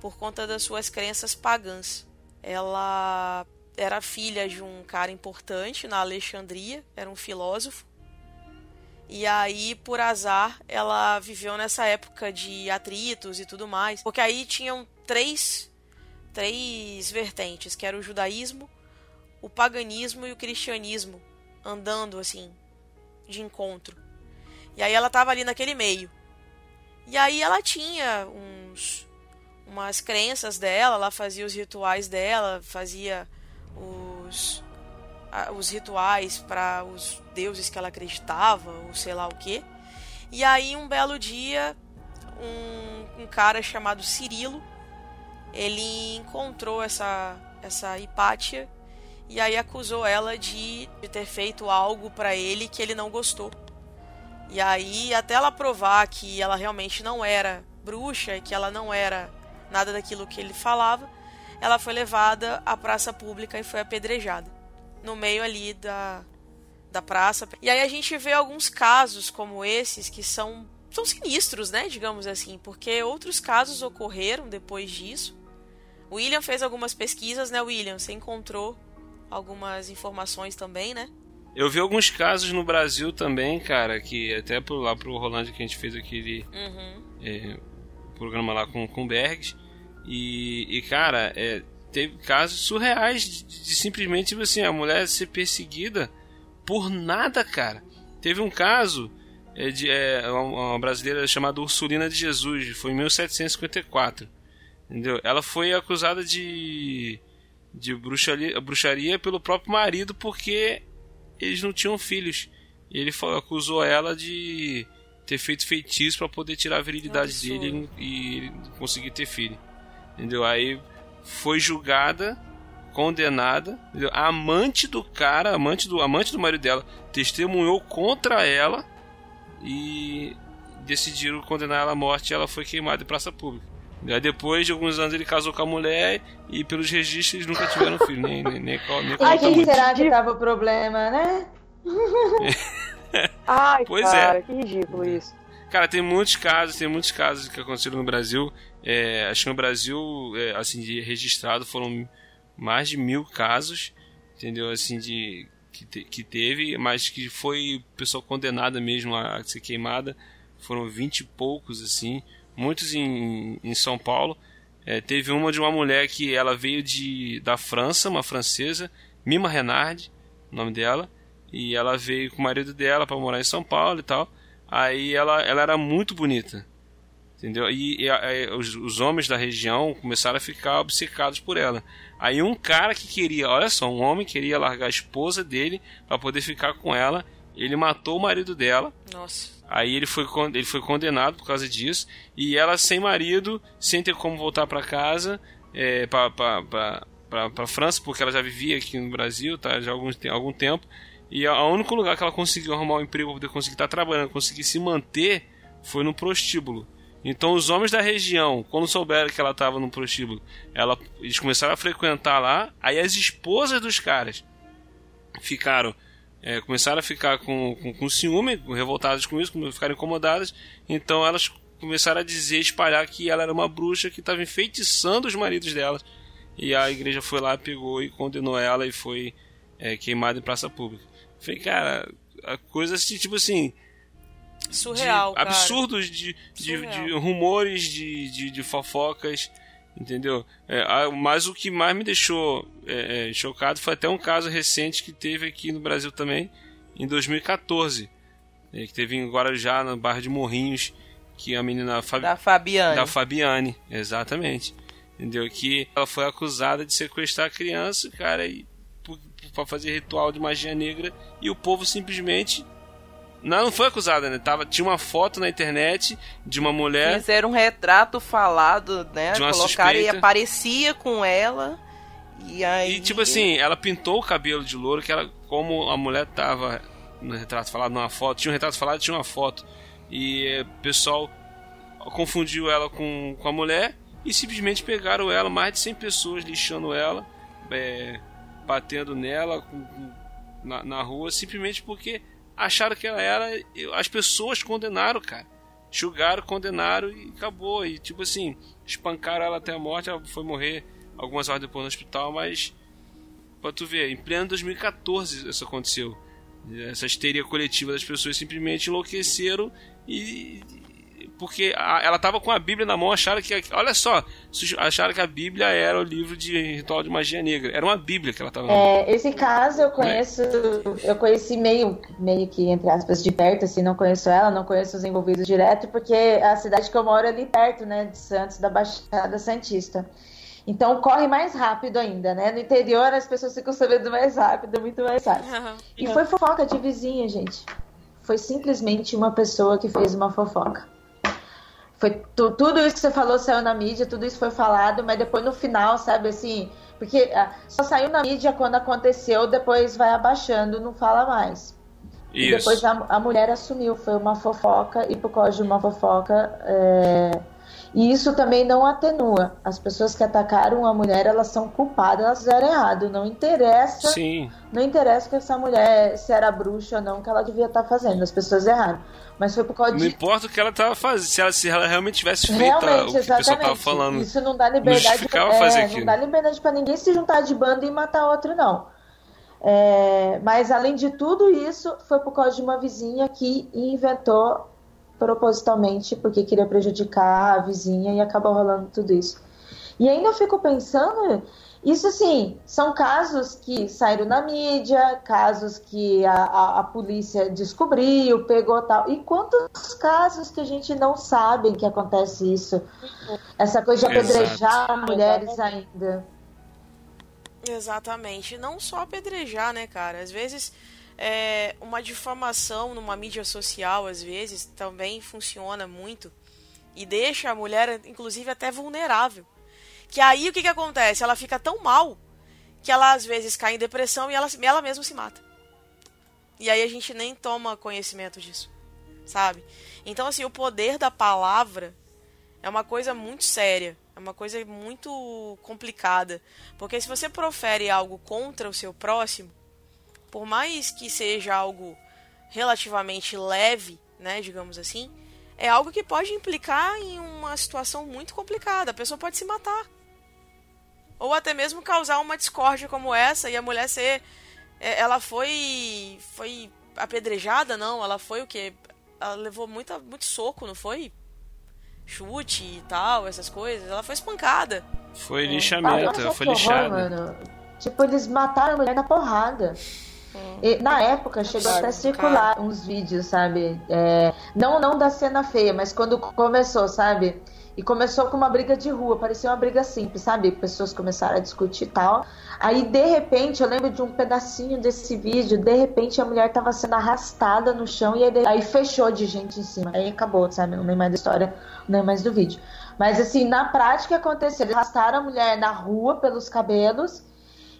B: por conta das suas crenças pagãs. Ela era filha de um cara importante na Alexandria, era um filósofo. E aí, por azar, ela viveu nessa época de atritos e tudo mais, porque aí tinham três três vertentes, que era o judaísmo, o paganismo e o cristianismo, andando assim, de encontro. E aí ela estava ali naquele meio. E aí ela tinha uns umas crenças dela, ela fazia os rituais dela, fazia os os rituais para os deuses que ela acreditava, ou sei lá o que. E aí um belo dia um, um cara chamado Cirilo ele encontrou essa, essa Hipátia e aí acusou ela de, de ter feito algo para ele que ele não gostou. E aí, até ela provar que ela realmente não era bruxa, que ela não era nada daquilo que ele falava, ela foi levada à praça pública e foi apedrejada. No meio ali da, da praça. E aí a gente vê alguns casos como esses que são, são sinistros, né? Digamos assim, porque outros casos ocorreram depois disso. O William fez algumas pesquisas, né, William? Você encontrou algumas informações também, né?
D: Eu vi alguns casos no Brasil também, cara, que até por lá pro Rolando que a gente fez aquele uhum. é, programa lá com, com Bergs. E, e cara, é, teve casos surreais de, de, simplesmente tipo assim, a mulher ser perseguida por nada, cara. Teve um caso é, de é, uma, brasileira chamada Ursulina de Jesus, foi em 1754. Entendeu? Ela foi acusada de, de bruxaria, bruxaria pelo próprio marido porque eles não tinham filhos. E ele acusou ela de ter feito feitiço para poder tirar a virilidade Absurdo. dele e conseguir ter filho. Entendeu? Aí foi julgada, condenada, entendeu? A amante do cara, amante do amante do marido dela, testemunhou contra ela e decidiram condenar ela à morte e ela foi queimada em praça pública. Aí depois de alguns anos ele casou com a mulher e pelos registros eles nunca tiveram filho, nem, nem, nem, nem
E: Ai, que será que tava o problema, né?
G: Ai, pois cara, é. que ridículo isso.
D: Cara, tem muitos casos, tem muitos casos que aconteceram no Brasil. É, acho que no Brasil, é, assim, de registrado foram mais de mil casos, entendeu? Assim, de que, te, que teve, mas que foi pessoa condenada mesmo a, ser queimada. Foram vinte e poucos, assim muitos em, em São Paulo. É, teve uma de uma mulher que ela veio de, da França, uma francesa, Mima Renard, nome dela, e ela veio com o marido dela para morar em São Paulo e tal. Aí ela, ela era muito bonita, entendeu? E, e, e os, os, homens da região começaram a ficar obcecados por ela. Aí um cara que queria, olha só, um homem queria largar a esposa dele para poder ficar com ela Ele matou o marido dela.
B: Nossa.
D: Aí ele foi, ele foi condenado por causa disso. E ela, sem marido, sem ter como voltar para casa, é, para para França, porque ela já vivia aqui no Brasil, tá? Já há algum, algum tempo. E o único lugar que ela conseguiu arrumar um emprego para poder conseguir estar tá trabalhando, conseguir se manter, foi no prostíbulo. Então os homens da região, quando souberam que ela estava no prostíbulo, ela, eles começaram a frequentar lá. Aí as esposas dos caras ficaram, é, começaram a ficar com, com, com ciúme, revoltadas com isso, ficaram incomodadas. Então elas começaram a dizer, espalhar que ela era uma bruxa que estava enfeitiçando os maridos delas. E a igreja foi lá, pegou e condenou ela e foi é, queimada em praça pública. Falei, cara, a coisa assim, tipo assim
B: Surreal,
D: de absurdos de, de, de, rumores, de, de, de fofocas, entendeu? É, mas o que mais me deixou é, é, chocado foi até um caso recente que teve aqui no Brasil também, em 2014, é, que teve em Guarujá, no bairro de Morrinhos, que a menina
C: Fabi... da Fabiane.
D: Da Fabiane, exatamente. Entendeu? Que ela foi acusada de sequestrar a criança, cara, e para fazer ritual de magia negra, e o povo simplesmente não, não foi acusada, né? Tava, tinha uma foto na internet de uma mulher.
C: Fizeram um retrato falado, né? De uma Colocaram suspeita. e aparecia com ela. E aí.
D: E tipo assim, ela pintou o cabelo de louro, que ela, como a mulher tava no retrato falado, numa foto, tinha um retrato falado tinha uma foto. E o pessoal confundiu ela com, com a mulher e simplesmente pegaram ela, mais de 100 pessoas lixando ela, é, batendo nela com, na, na rua, simplesmente porque acharam que ela era. As pessoas condenaram, cara. Julgaram, condenaram e acabou. E tipo assim, espancaram ela até a morte. Ela foi morrer algumas horas depois no hospital, mas. Pra tu ver, em pleno 2014 isso aconteceu. Essa histeria coletiva das pessoas simplesmente enlouqueceram e, porque a, ela estava com a Bíblia na mão, acharam que. Olha só, acharam que a Bíblia era o livro de ritual de magia negra. Era uma Bíblia que ela estava
E: é, Esse caso eu conheço, é? eu conheci meio, meio que, entre aspas, de perto, assim, não conheço ela, não conheço os envolvidos direto, porque a cidade que eu moro é ali perto, né, de Santos, da Baixada Santista. Então corre mais rápido ainda, né? No interior as pessoas ficam sabendo mais rápido, muito mais fácil. E foi fofoca de vizinha, gente. Foi simplesmente uma pessoa que fez uma fofoca. Foi tu, tudo isso que você falou saiu na mídia, tudo isso foi falado, mas depois no final, sabe assim, porque ah, só saiu na mídia quando aconteceu, depois vai abaixando, não fala mais. Isso. E depois a, a mulher assumiu, foi uma fofoca, e por causa de uma fofoca, é, e isso também não atenua. As pessoas que atacaram a mulher, elas são culpadas, elas fizeram errado. Não interessa.
D: Sim.
E: Não interessa que essa mulher, se era bruxa ou não, que ela devia estar fazendo. As pessoas erraram. Mas foi por causa
D: não
E: de.
D: Não importa o que ela estava fazendo, se ela, se ela realmente tivesse feito realmente, o que exatamente. falando.
E: Isso não dá liberdade.
D: Não, é, fazer
E: não dá liberdade para ninguém se juntar de banda e matar outro, não. É, mas além de tudo isso, foi por causa de uma vizinha que inventou propositalmente porque queria prejudicar a vizinha e acabou rolando tudo isso. E ainda eu fico pensando, isso assim, são casos que saíram na mídia, casos que a, a, a, polícia descobriu, pegou tal. E quantos casos que a gente não sabe que acontece isso? Essa coisa de apedrejar Exato. mulheres ainda.
B: Exatamente. Não só apedrejar, né, cara? Às vezes é, uma difamação numa mídia social, às vezes, também funciona muito e deixa a mulher, inclusive, até vulnerável. Que aí o que, que acontece? Ela fica tão mal que ela às vezes cai em depressão e ela, ela mesma se mata. E aí a gente nem toma conhecimento disso, sabe? Então, assim, o poder da palavra é uma coisa muito séria, é uma coisa muito complicada. Porque se você profere algo contra o seu próximo, por mais que seja algo relativamente leve, né, digamos assim, é algo que pode implicar em uma situação muito complicada. A pessoa pode se matar. Ou até mesmo causar uma discórdia como essa e a mulher ser é, ela foi foi apedrejada, não, ela foi o que ela levou muita muito soco, não foi? Chute e tal, essas coisas. Ela foi espancada.
D: Foi lixamento, ela foi lixada.
E: Tipo, eles mataram a mulher na porrada. E, na época chegou até a circular uns vídeos, sabe? É, não, não da cena feia, mas quando começou, sabe? E começou com uma briga de rua, parecia uma briga simples, sabe? Pessoas começaram a discutir e tal. Aí, de repente, eu lembro de um pedacinho desse vídeo, de repente a mulher tava sendo arrastada no chão e aí, aí fechou de gente em cima. Aí acabou, sabe? Não nem mais da história, nem mais do vídeo. Mas assim, na prática aconteceu. Eles arrastaram a mulher na rua pelos cabelos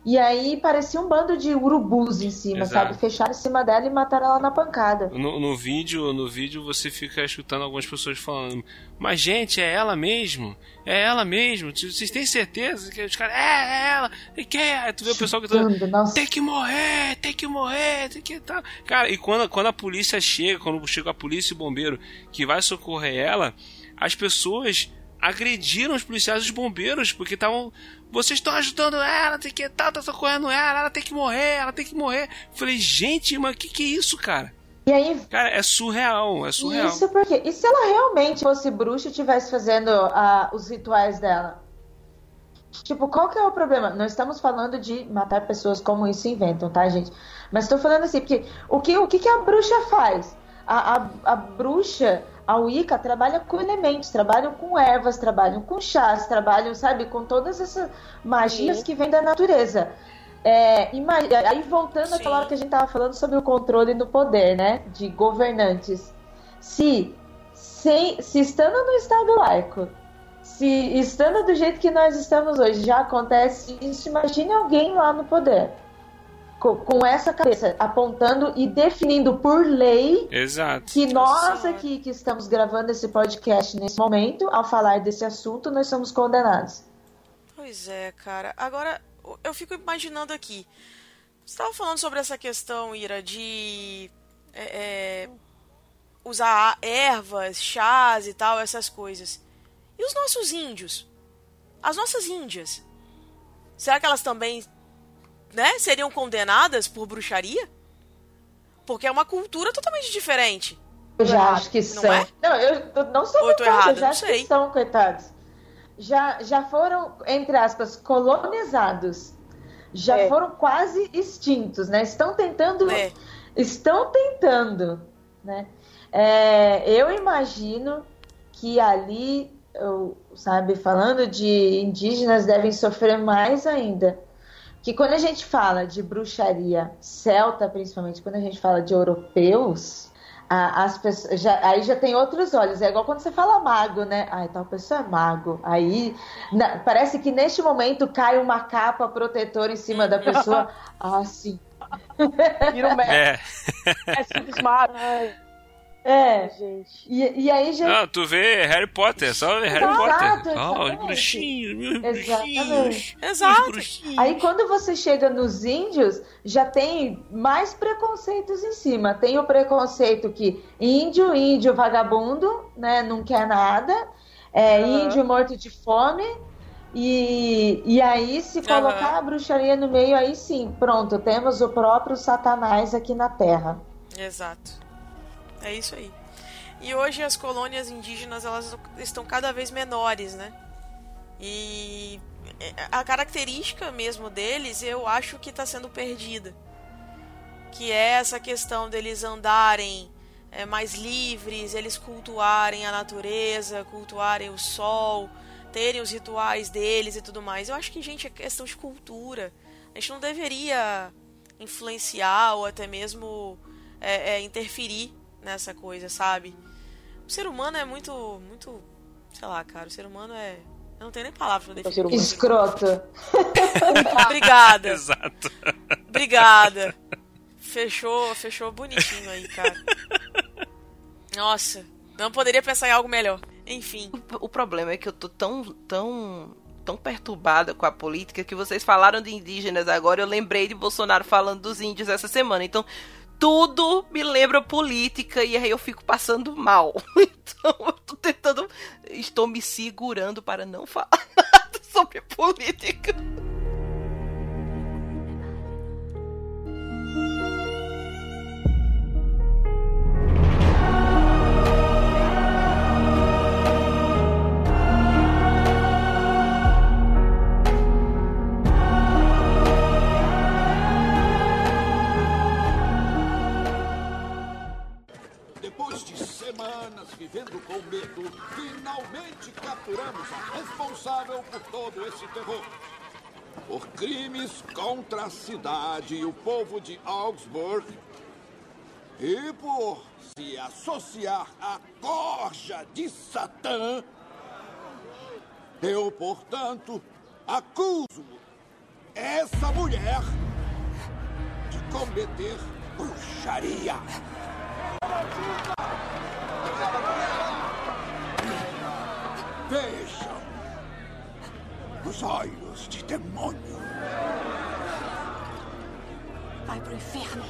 E: e aí parecia um bando de urubus em cima,
D: Exato.
E: sabe? Fecharam em cima dela e mataram ela na pancada.
D: No, no vídeo, no vídeo você fica escutando algumas pessoas falando, mas gente, é ela mesmo? É ela mesmo? Vocês têm certeza que os caras, é, é ela, e que é? Tu vê o pessoal
E: Chutando, nossa.
D: tem que morrer, tem que morrer, tem que tal. Cara, e quando, quando a polícia chega, quando chega a polícia e o bombeiro que vai socorrer ela, as pessoas agrediram os policiais e os bombeiros, porque estavam. Vocês estão ajudando ela, tem que tal, tá socorrendo ela, ela tem que morrer, ela tem que morrer. Falei, gente, mas que que é isso, cara?
E: E aí
D: Cara, é surreal, é surreal.
E: Isso porque. E se ela realmente fosse bruxa e estivesse fazendo ah, os rituais dela? Tipo, qual que é o problema? Não estamos falando de matar pessoas como isso inventam, tá, gente? Mas estou falando assim, porque o que, o que, que a bruxa faz? A, a, a bruxa, a Wicca, trabalha com elementos, trabalham com ervas, trabalham com chás, trabalham, sabe, com todas essas magias
G: Sim.
E: que vêm da natureza. É, aí voltando
B: Sim.
E: àquela hora que a gente tava falando sobre o controle do poder, né? De governantes. Se, sem, se estando no Estado laico, se estando do jeito que nós estamos hoje, já acontece isso, imagine alguém lá no poder. Com, com essa cabeça, apontando e definindo por lei
D: Exato.
E: que nós aqui que estamos gravando esse podcast nesse momento, ao falar desse assunto, nós somos condenados.
B: Pois é, cara. Agora, eu fico imaginando aqui. Você estava falando sobre essa questão, Ira, de é, é, usar ervas, chás e tal, essas coisas. E os nossos índios? As nossas índias? Será que elas também né, seriam condenadas por bruxaria? Porque é uma cultura totalmente diferente.
E: Eu já
G: Errado,
E: acho que
B: não
E: são.
B: é?
E: Não, eu eu não sou contra,
B: errada,
E: eu já acho
B: sei.
E: que são, coitados. Já, já foram, entre aspas, colonizados. Já
G: É.
E: foram quase extintos, né? Estão tentando.
B: É.
E: Estão tentando, né? É, eu imagino que ali, eu, sabe, falando de indígenas, devem sofrer mais ainda. Que quando a gente fala de bruxaria celta, principalmente quando a gente fala de europeus, a- as pessoas, já, aí já tem outros olhos. É igual quando você fala mago, né? Ai, tal pessoa é mago. Aí na- parece que neste momento cai uma capa protetora em cima da pessoa. Ah, sim.
G: Vira o
D: É.
G: mestre dos magos.
E: É.
G: gente.
E: E, e aí já.
D: Não, tu vê Harry Potter, só vê Harry
E: Exato,
D: Potter. Ah, os
E: exatamente.
D: bruxinhos, meus bruxinhos.
B: Exato.
D: Os bruxinhos.
E: Aí quando você chega nos índios, já tem mais preconceitos em cima. Tem o preconceito que índio, índio vagabundo, né, não quer nada. É,
G: Aham.
E: índio morto de fome. E, e aí, se colocar
B: Aham.
E: a bruxaria no meio, aí sim, pronto, temos o próprio Satanás aqui na Terra.
B: Exato. É isso aí. E hoje as colônias indígenas elas estão cada vez menores, né? E a característica mesmo deles, eu acho que está sendo perdida. Que é essa questão deles andarem é, mais livres, eles cultuarem a natureza, cultuarem o sol, terem os rituais deles e tudo mais. Eu acho que, gente, é questão de cultura. A gente não deveria influenciar ou até mesmo é, é, interferir nessa coisa, sabe? O ser humano é muito, muito, sei lá, cara. O ser humano é, eu não tenho nem palavra pra
G: ser
B: definir.
E: Escroto.
B: Obrigada,
D: Exato.
B: obrigada. Fechou, fechou bonitinho aí, cara. Nossa, não poderia pensar em algo melhor. Enfim,
C: O problema é que eu tô tão, tão, tão perturbada com a política que vocês falaram de indígenas agora. Eu lembrei de Bolsonaro falando dos índios essa semana. Então, tudo me lembra política e aí eu fico passando mal. Então, eu tô tentando. Estou me segurando para não falar sobre política.
H: Vivendo com medo, finalmente capturamos a responsável por todo esse terror. Por crimes contra a cidade e o povo de Augsburg. E por se associar à corja de Satã. Eu, portanto, acuso essa mulher de cometer bruxaria. Vejam os olhos de demônio.
A: Vai pro inferno.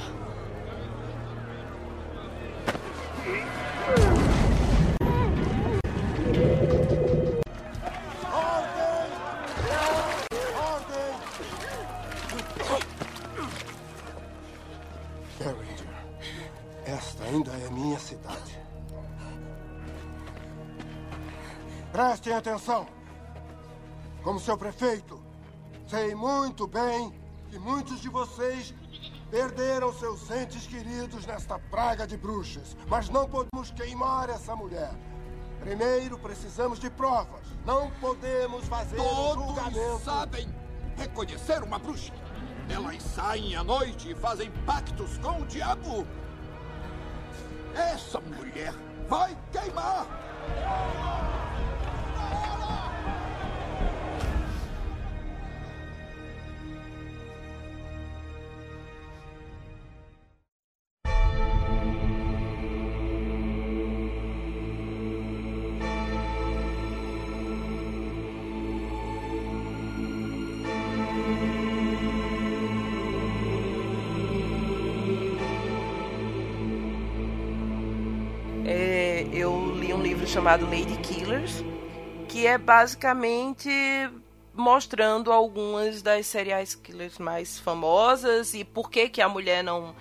I: Harry, esta ainda é minha cidade. Prestem atenção. Como seu prefeito, sei muito bem que muitos de vocês perderam seus entes queridos nesta praga de bruxas. Mas não podemos queimar essa mulher. Primeiro precisamos de provas. Não podemos fazer um
H: Todos
I: julgamento.
H: sabem reconhecer uma bruxa. Elas saem à noite e fazem pactos com o diabo. Essa mulher vai queimar.
C: É, eu li um livro chamado Lady Killers, que é basicamente mostrando algumas das serial killers mais famosas e por que que a mulher não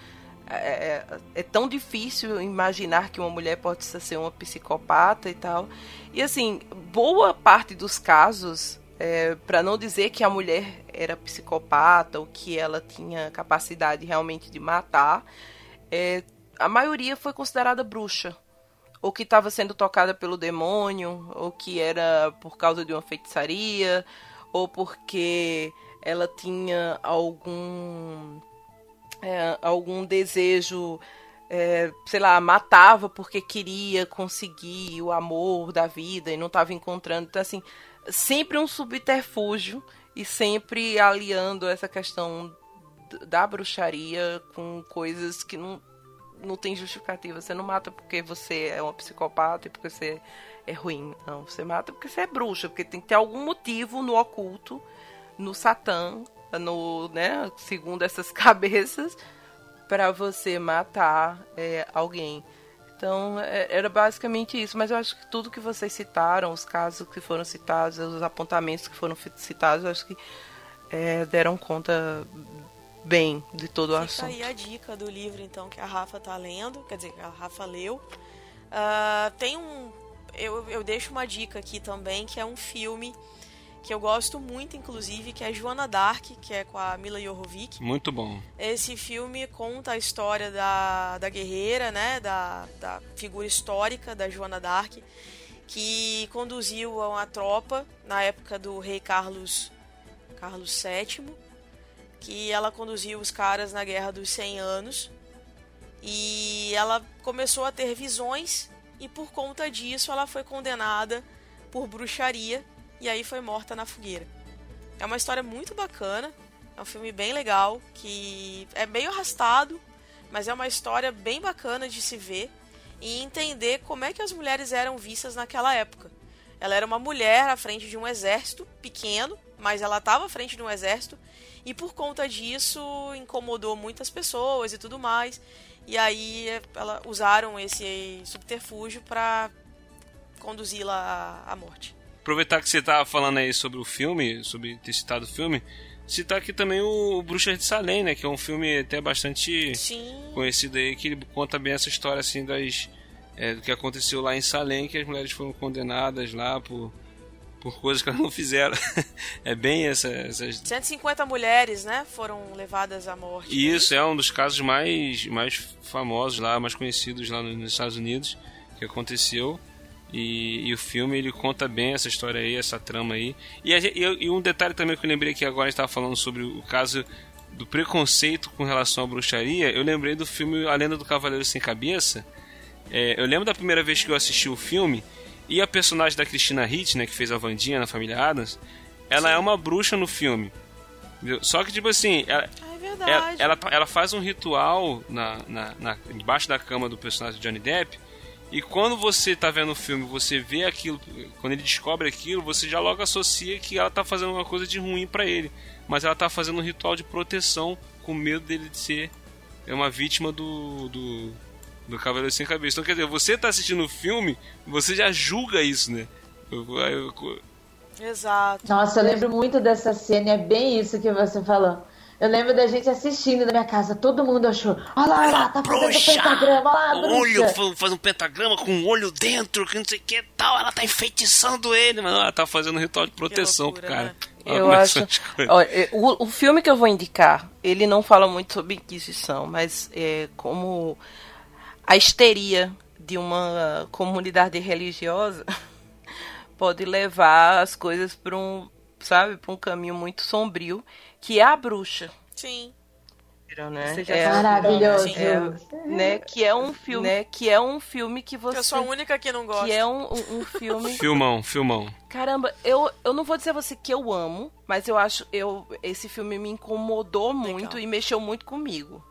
C: é, é tão difícil imaginar que uma mulher pode ser uma psicopata e tal. E assim, boa parte dos casos, é, para não dizer que a mulher era psicopata ou que ela tinha capacidade realmente de matar, é, a maioria foi considerada bruxa ou que estava sendo tocada pelo demônio, ou que era por causa de uma feitiçaria, ou porque ela tinha algum é, algum desejo, é, sei lá, matava porque queria conseguir o amor da vida e não estava encontrando. Então, assim, sempre um subterfúgio e sempre aliando essa questão da bruxaria com coisas que não não tem justificativa. Você não mata porque você é uma psicopata e porque você é ruim. Não, você mata porque você é bruxa, porque tem que ter algum motivo no oculto, no Satã, no, né, segundo essas cabeças, para você matar é, alguém. Então, é, era basicamente isso. Mas eu acho que tudo que vocês citaram, os casos que foram citados, os apontamentos que foram citados, eu acho que é, deram conta bem de todo o
B: Fica
C: assunto.
B: aí a dica do livro, então, que a Rafa tá lendo, quer dizer, que a Rafa leu. Ah, tem um. Eu, eu deixo uma dica aqui também, que é um filme que eu gosto muito, inclusive, que é Joana Dark, que é com a Mila Jovovich.
D: Muito bom.
B: Esse filme conta a história da, da guerreira, né, da, da figura histórica da Joana Dark, que conduziu uma tropa na época do rei Carlos, Carlos VII, que ela conduziu os caras na Guerra dos 100 Anos. E ela começou a ter visões e por conta disso ela foi condenada por bruxaria e aí foi morta na fogueira. É uma história muito bacana, é um filme bem legal, que é meio arrastado, mas é uma história bem bacana de se ver e entender como é que as mulheres eram vistas naquela época. Ela era uma mulher à frente de um exército pequeno, mas ela estava à frente de um exército e por conta disso incomodou muitas pessoas e tudo mais. E aí ela usaram esse subterfúgio para conduzi-la à morte.
D: Aproveitar que você estava falando aí sobre o filme, sobre ter citado o filme, citar aqui também o Bruxas de Salem, né? Que é um filme até bastante
B: Sim.
D: conhecido aí, que ele conta bem essa história assim das é, do que aconteceu lá em Salem, que as mulheres foram condenadas lá por por coisas que elas não fizeram. é bem essa, essas
B: 150 mulheres, né, foram levadas à morte.
D: e isso é um dos casos mais, mais famosos lá, mais conhecidos lá nos Estados Unidos, que aconteceu. E, e, o filme ele conta bem essa história aí, essa trama aí. E, e, e um detalhe também que eu lembrei que agora estava falando sobre o caso do preconceito com relação à bruxaria. Eu lembrei do filme A Lenda do Cavaleiro Sem Cabeça. É, eu lembro da primeira vez que eu assisti o filme e a personagem da Christina Hitt, né, que fez a Vandinha na família Adams, ela Sim. é uma bruxa no filme. Entendeu? Só que, tipo assim, ela,
B: é ela,
D: ela, ela, faz um ritual na, na, na, debaixo da cama do personagem Johnny Depp e quando você tá vendo o filme, você vê aquilo, quando ele descobre aquilo, você já logo associa que ela tá fazendo uma coisa de ruim para ele. Mas ela tá fazendo um ritual de proteção com medo dele de ser uma vítima do, do, do Cavaleiro Sem Cabeça. Então, quer dizer, você tá assistindo o filme, você já julga isso, né? Eu, eu,
B: eu... Exato.
E: Nossa, eu lembro muito dessa cena, é bem isso que você falou. Eu lembro da gente assistindo na minha casa, todo mundo achou. Olha lá, olha lá, tá fazendo bruxa, pentagrama, olha lá,
D: O olho faz um pentagrama com um olho dentro, que não sei o que tal. Ela tá enfeitiçando ele, mas ela tá fazendo um ritual de proteção loucura, pro cara. Né?
C: Eu acho. Olha, o, o filme que eu vou indicar, ele não fala muito sobre Inquisição, mas é como a histeria de uma comunidade religiosa pode levar as coisas para um, sabe, para um caminho muito sombrio que é a bruxa.
B: Sim.
C: Né?
E: É, maravilhoso.
C: É, né, que é um filme, né, que é um filme que você.
B: Eu sou a única que não gosta.
C: Que é um, um, filme.
D: filmão, filmão.
C: Caramba, eu, eu não vou dizer a você que eu amo, mas eu acho eu esse filme me incomodou muito Legal. e mexeu muito comigo.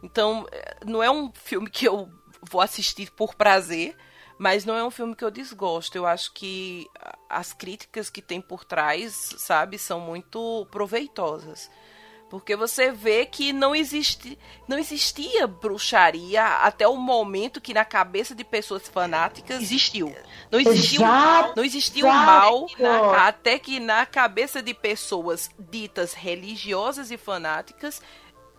C: Então, não é um filme que eu vou assistir por prazer, mas não é um filme que eu desgosto. Eu acho que as críticas que tem por trás, sabe, são muito proveitosas. Porque você vê que não existe, não existia bruxaria até o momento que na cabeça de pessoas fanáticas existiu. Não o mal, não existia o mal na, até que na cabeça de pessoas ditas religiosas e fanáticas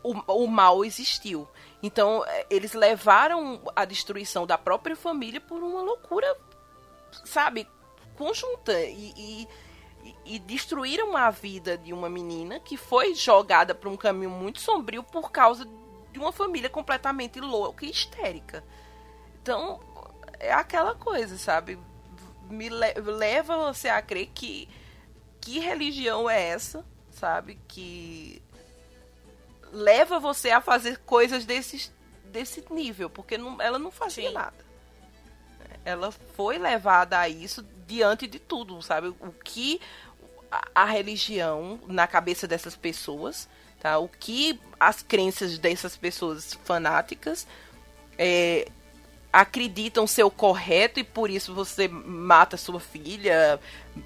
C: o, o mal existiu. Então, é, eles levaram a destruição da própria família por uma loucura, sabe, conjunta. E, e, e destruíram a vida de uma menina que foi jogada para um caminho muito sombrio por causa de uma família completamente louca e histérica. Então, é aquela coisa, sabe? Me le leva você a crer que que religião é essa, sabe? Que leva você a fazer coisas desse, desse nível, porque não, ela não fazia Sim. nada. Ela foi levada a isso diante de tudo, sabe? O que a, a religião na cabeça dessas pessoas, tá? O que as crenças dessas pessoas fanáticas é, acreditam ser o correto e por isso você mata sua filha,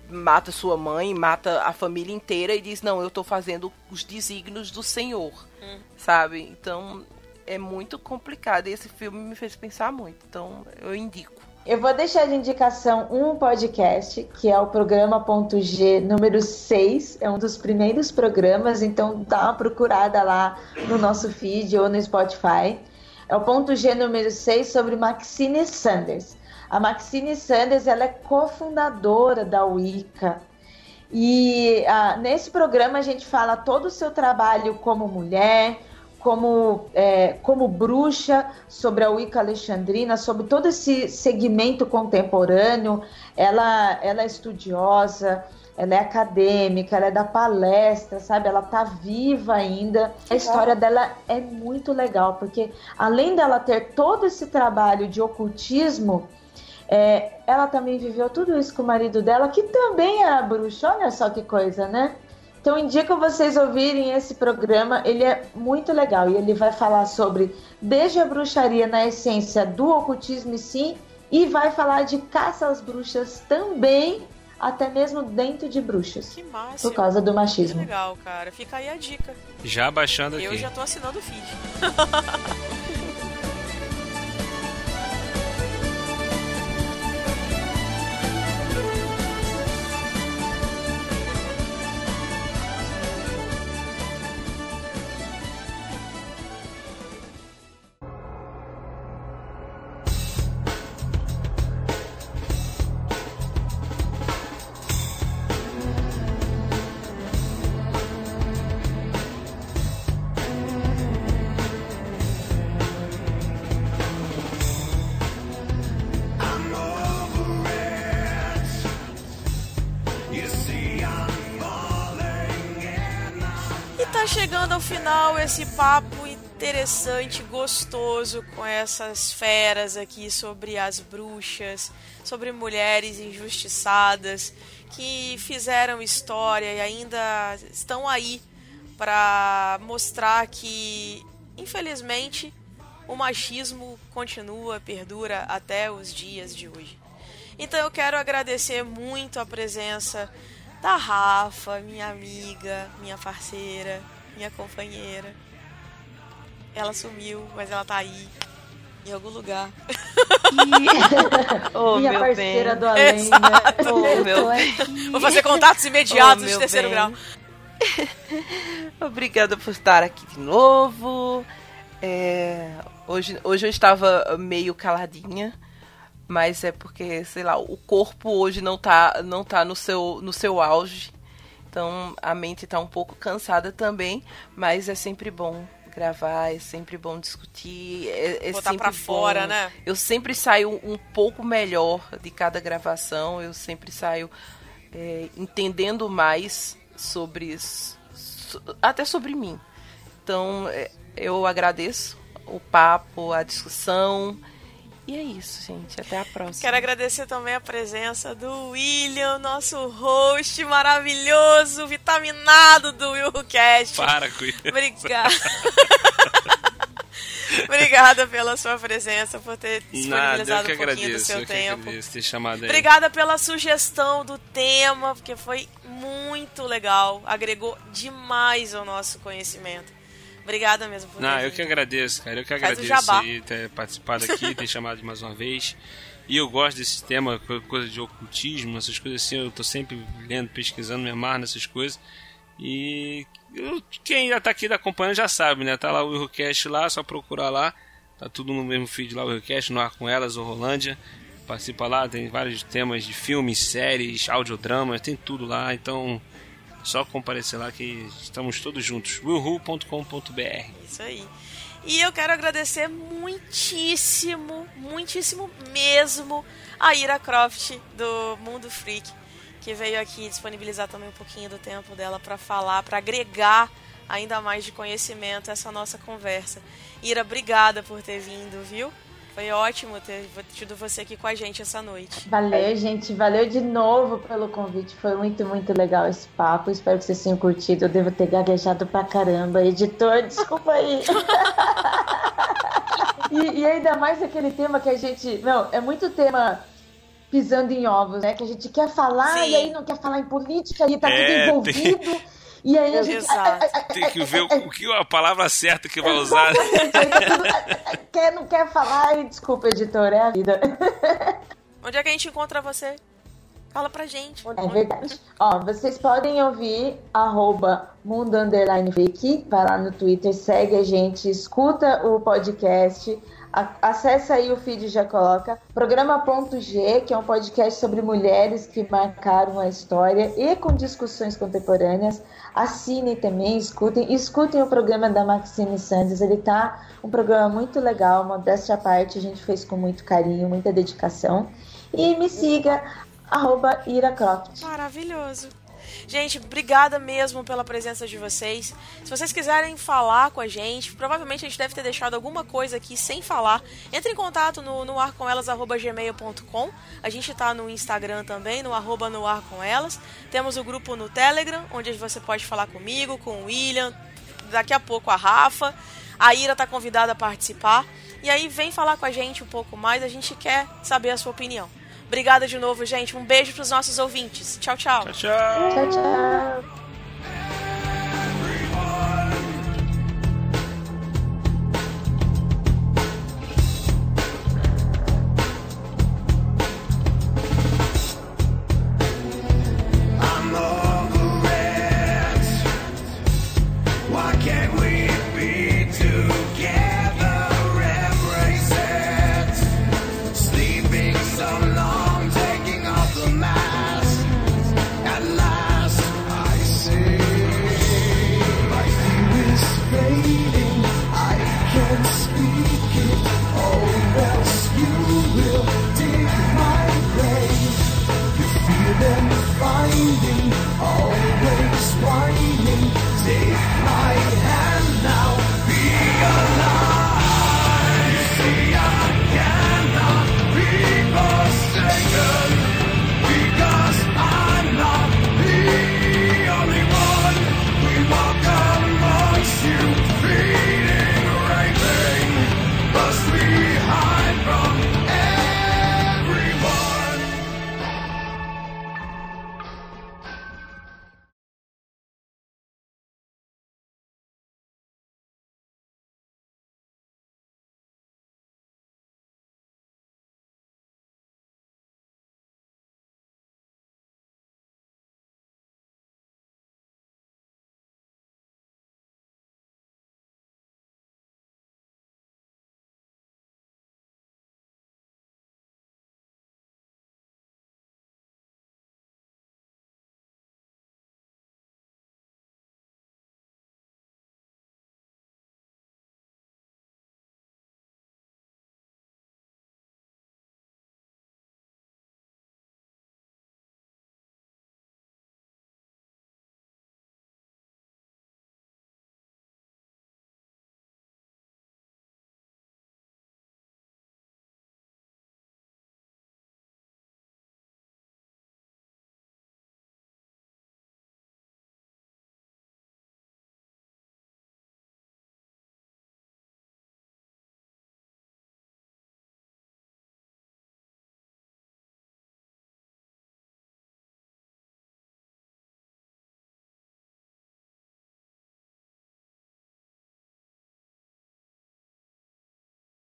C: mata sua mãe, mata a família inteira e diz: Não, eu estou fazendo os desígnios do Senhor, hum. sabe? Então é muito complicado. E esse filme me fez pensar muito, então eu indico.
E: Eu vou deixar de indicação um podcast, que é o programa Ponto G número 6, é um dos primeiros programas, então dá uma procurada lá no nosso feed ou no Spotify. É o ponto G número 6 sobre Maxine Sanders. A Maxine Sanders ela é cofundadora da Wicca. E ah, nesse programa a gente fala todo o seu trabalho como mulher, como, é, como bruxa, sobre a Wicca Alexandrina, sobre todo esse segmento contemporâneo. Ela, ela é estudiosa, ela é acadêmica, ela é da palestra, sabe? Ela tá viva ainda. A história dela é muito legal, porque além dela ter todo esse trabalho de ocultismo, é, ela também viveu tudo isso com o marido dela, que também é bruxa. Olha só que coisa, né? Então indico vocês ouvirem esse programa, ele é muito legal e ele vai falar sobre desde a bruxaria na essência do ocultismo sim, e vai falar de caça às bruxas também até mesmo dentro de bruxas.
B: Que massa.
E: Por causa do machismo.
B: Que legal, cara. Fica aí a dica.
D: Já baixando aqui.
B: Eu já tô assinando o feed. interessante, gostoso com essas feras aqui sobre as bruxas, sobre mulheres injustiçadas que fizeram história e ainda estão aí para mostrar que, infelizmente, o machismo continua, perdura até os dias de hoje. Então eu quero agradecer muito a presença da Rafa, minha amiga, minha parceira, minha companheira. Ela sumiu, mas ela tá aí, em algum lugar.
E: oh, minha parceira bem. do além, né?
B: oh, meu Vou fazer contatos imediatos oh, de terceiro bem. grau.
C: Obrigada por estar aqui de novo. É, hoje, hoje eu estava meio caladinha, mas é porque, sei lá, o corpo hoje não tá, não tá no, seu, no seu auge. Então a mente está um pouco cansada também, mas é sempre bom gravar, é sempre bom discutir. É, é
B: Botar pra fora,
C: bom.
B: né?
C: Eu sempre saio um pouco melhor de cada gravação, eu sempre saio é, entendendo mais sobre isso, até sobre mim. Então é, eu agradeço o papo, a discussão. E é isso, gente. Até a próxima.
B: Quero agradecer também a presença do William, nosso host maravilhoso, vitaminado do WillCast.
D: Para com isso.
B: Obrigada. Obrigada pela sua presença, por ter disponibilizado
D: Nada,
B: um pouquinho
D: agradeço,
B: do seu
D: eu
B: tempo.
D: agradeço ter chamado aí.
B: Obrigada pela sugestão do tema, porque foi muito legal. Agregou demais ao nosso conhecimento. Obrigada mesmo por
D: Não, eu que agradeço, cara. Eu que agradeço aí ter participado aqui, ter chamado mais uma vez. E eu gosto desse tema, co- coisa de ocultismo, essas coisas assim. Eu tô sempre lendo, pesquisando, me amarro nessas coisas. E quem já tá aqui acompanhando já sabe, né? Tá lá o Eurocast lá, só procurar lá. Tá tudo no mesmo feed lá, o Eurocast, no Ar com Elas, ou Rolândia. Participa lá, tem vários temas de filmes, séries, audiodramas, tem tudo lá. Então, só comparecer lá que estamos todos juntos. willhu.com.br
B: Isso aí. E eu quero agradecer muitíssimo, muitíssimo mesmo a Ira Croft do Mundo Freak, que veio aqui disponibilizar também um pouquinho do tempo dela para falar, para agregar ainda mais de conhecimento essa nossa conversa. Ira, obrigada por ter vindo, viu? Foi ótimo ter tido você aqui com a gente essa noite.
E: Valeu, gente. Valeu de novo pelo convite. Foi muito, muito legal esse papo. Espero que vocês tenham curtido. Eu devo ter gaguejado pra caramba. Editor, desculpa aí. e, e ainda mais aquele tema que a gente. Não, é muito tema pisando em ovos, né? Que a gente quer falar
B: Sim.
E: e aí não quer falar em política e tá
D: É,
E: tudo envolvido. E aí a gente.
B: Exato.
D: Tem que ver o, o que a palavra certa que vai usar.
E: Aí tá tudo- quer, não quer falar e desculpa, editor, é a vida.
B: Onde é que a gente encontra você? Fala pra gente.
E: É verdade. Ó, vocês podem ouvir arroba Mundo Underline Freak, vai lá no Twitter, segue a gente, escuta o podcast, acessa aí o feed e já coloca. Programa Ponto G, que é um podcast sobre mulheres que marcaram a história e com discussões contemporâneas. Assinem também, escutem. Escutem o programa da Maxine Sandes, ele tá um programa muito legal, modéstia à parte, a gente fez com muito carinho, muita dedicação. E me siga, arroba Ira Croft.
B: Maravilhoso. Gente, obrigada mesmo pela presença de vocês. Se vocês quiserem falar com a gente, provavelmente a gente deve ter deixado alguma coisa aqui sem falar. Entre em contato no, no arcomelas.gmail.com. A gente tá no Instagram também, no arroba no ar com elas. Temos o grupo no Telegram, onde você pode falar comigo, com o William, daqui a pouco a Rafa. A Ira tá convidada a participar. E aí vem falar com a gente um pouco mais, a gente quer saber a sua opinião. Obrigada de novo, gente. Um beijo pros nossos ouvintes. Tchau, tchau.
D: Tchau, tchau.
E: Tchau, tchau.